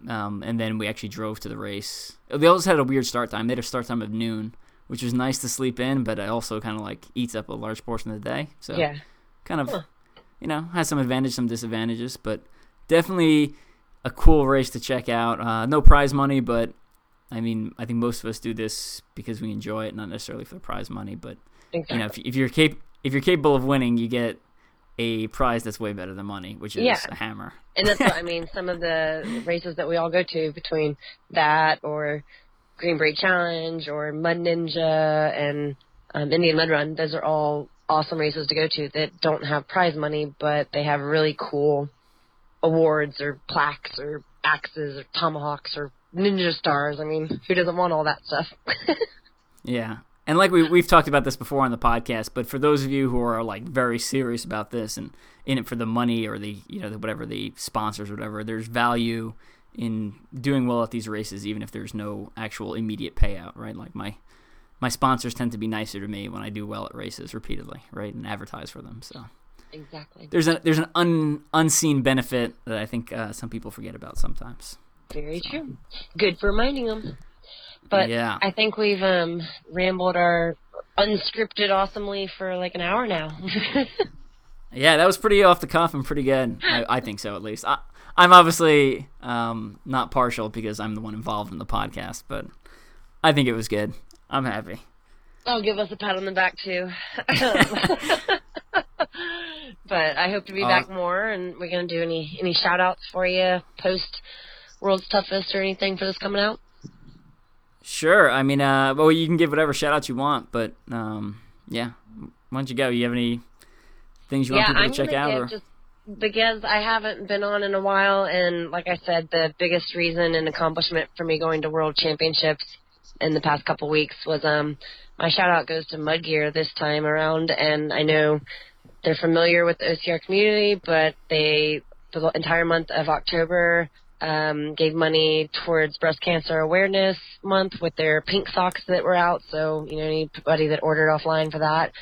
[SPEAKER 1] um, and then we actually drove to the race. They also had a weird start time. They had a start time of noon, which was nice to sleep in, but it also kind of like eats up a large portion of the day. So
[SPEAKER 2] yeah.
[SPEAKER 1] kind of,
[SPEAKER 2] Huh.
[SPEAKER 1] you know, has some advantages, some disadvantages, but definitely a cool race to check out. Uh, no prize money, but I mean, I think most of us do this because we enjoy it, not necessarily for the prize money. But
[SPEAKER 2] Exactly.
[SPEAKER 1] you know, if, if you're cap- if you're capable of winning, you get a prize that's way better than money, which is
[SPEAKER 2] Yeah.
[SPEAKER 1] a hammer.
[SPEAKER 2] And that's what I mean. Some of the races that we all go to between that or Green Challenge or Mud Ninja and um, Indian Mud Run, those are all awesome races to go to that don't have prize money, but they have really cool awards or plaques or axes or tomahawks or ninja stars. I mean, who doesn't want all that stuff?
[SPEAKER 1] Yeah. And like we we've talked about this before on the podcast, but for those of you who are like very serious about this and in it for the money or the you know the, whatever the sponsors or whatever, there's value in doing well at these races even if there's no actual immediate payout, right? Like my my sponsors tend to be nicer to me when I do well at races repeatedly, right? And advertise for them. So
[SPEAKER 2] exactly.
[SPEAKER 1] there's a there's an un, unseen benefit that I think uh, some people forget about sometimes.
[SPEAKER 2] Very true. Good for reminding them. But
[SPEAKER 1] Yeah.
[SPEAKER 2] I think we've um, rambled our unscripted awesomely for like an hour now.
[SPEAKER 1] Yeah, that was pretty off the cuff and pretty good. I, I think so, at least. I, I'm obviously um, not partial because I'm the one involved in the podcast, but I think it was good. I'm happy.
[SPEAKER 2] I'll give us a pat on the back too. but I hope to be
[SPEAKER 1] Uh,
[SPEAKER 2] back more, and we're gonna do any any shout outs for you post World's Toughest or anything for this coming out.
[SPEAKER 1] Sure. I mean, uh, well, you can give whatever shout outs you want, but um, yeah. Why don't you go? You have any things you
[SPEAKER 2] yeah,
[SPEAKER 1] want people
[SPEAKER 2] I'm
[SPEAKER 1] to check out? Or?
[SPEAKER 2] just because I haven't been on in a while, and like I said, the biggest reason and accomplishment for me going to World Championships in the past couple weeks was um my shout out goes to Mudgear this time around, and I know they're familiar with the OCR community, but they the entire month of October um, gave money towards breast cancer awareness month with their pink socks that were out. So you know anybody that ordered offline for that,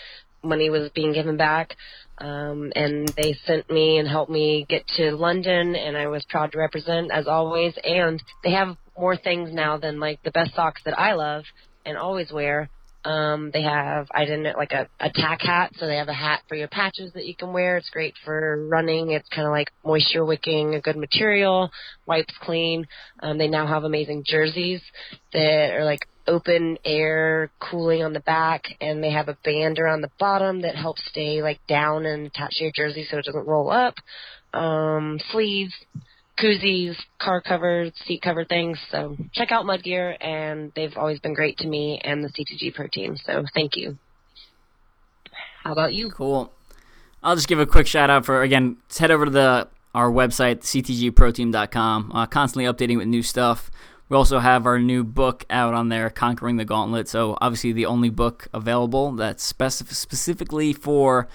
[SPEAKER 2] money was being given back. Um, and they sent me and helped me get to London, and I was proud to represent as always. And they have more things now than like the best socks that I love and always wear. Um, they have I didn't like a, a tack hat, so they have a hat for your patches that you can wear. It's great for running. It's kind of like moisture wicking, a good material, wipes clean. Um, they now have amazing jerseys that are like open air cooling on the back, and they have a band around the bottom that helps stay like down and attach to your jersey so it doesn't roll up. Um, sleeves, koozies, car covers, seat cover things. So check out Mud Gear, and they've always been great to me and the CTG Pro team. So thank you. How about you?
[SPEAKER 1] Cool. I'll just give a quick shout out for again. Head over to the our website, ctgproteam.com, uh, constantly updating with new stuff. We also have our new book out on there, Conquering the Gauntlet. So, obviously, the only book available that's specif- specifically for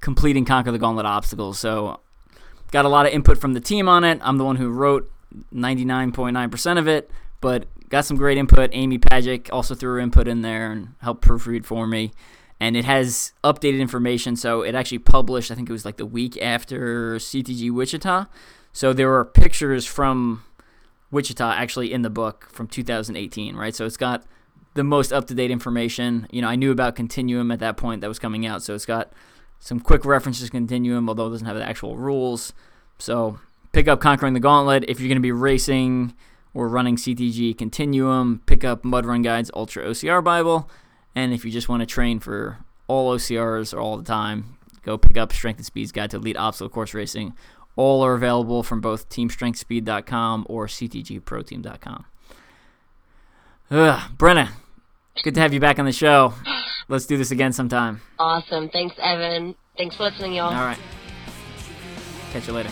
[SPEAKER 1] completing Conquer the Gauntlet obstacles. So, got a lot of input from the team on it. I'm the one who wrote 99.9% of it, but got some great input. Amy Pajcic also threw her input in there and helped proofread for me. And it has updated information. So, it actually published, I think it was like the week after CTG Wichita. So, there were pictures from Wichita actually in the book from 2018, right? So it's got the most up to date information. You know, I knew about Continuum at that point that was coming out, so it's got some quick references Continuum, although it doesn't have the actual rules. So pick up Conquering the Gauntlet if you're going to be racing or running CTG Continuum. Pick up Mud Run Guide's Ultra OCR Bible, and if you just want to train for all OCRs all the time, go pick up Strength and Speed's Guide to Elite Obstacle Course Racing all are available from both teamstrengthspeed.com or ctgproteam.com. Ugh, Brenna, good to have you back on the show. Let's do this again sometime.
[SPEAKER 2] Awesome. Thanks, Evan. Thanks for listening, y'all.
[SPEAKER 1] All right. Catch you later.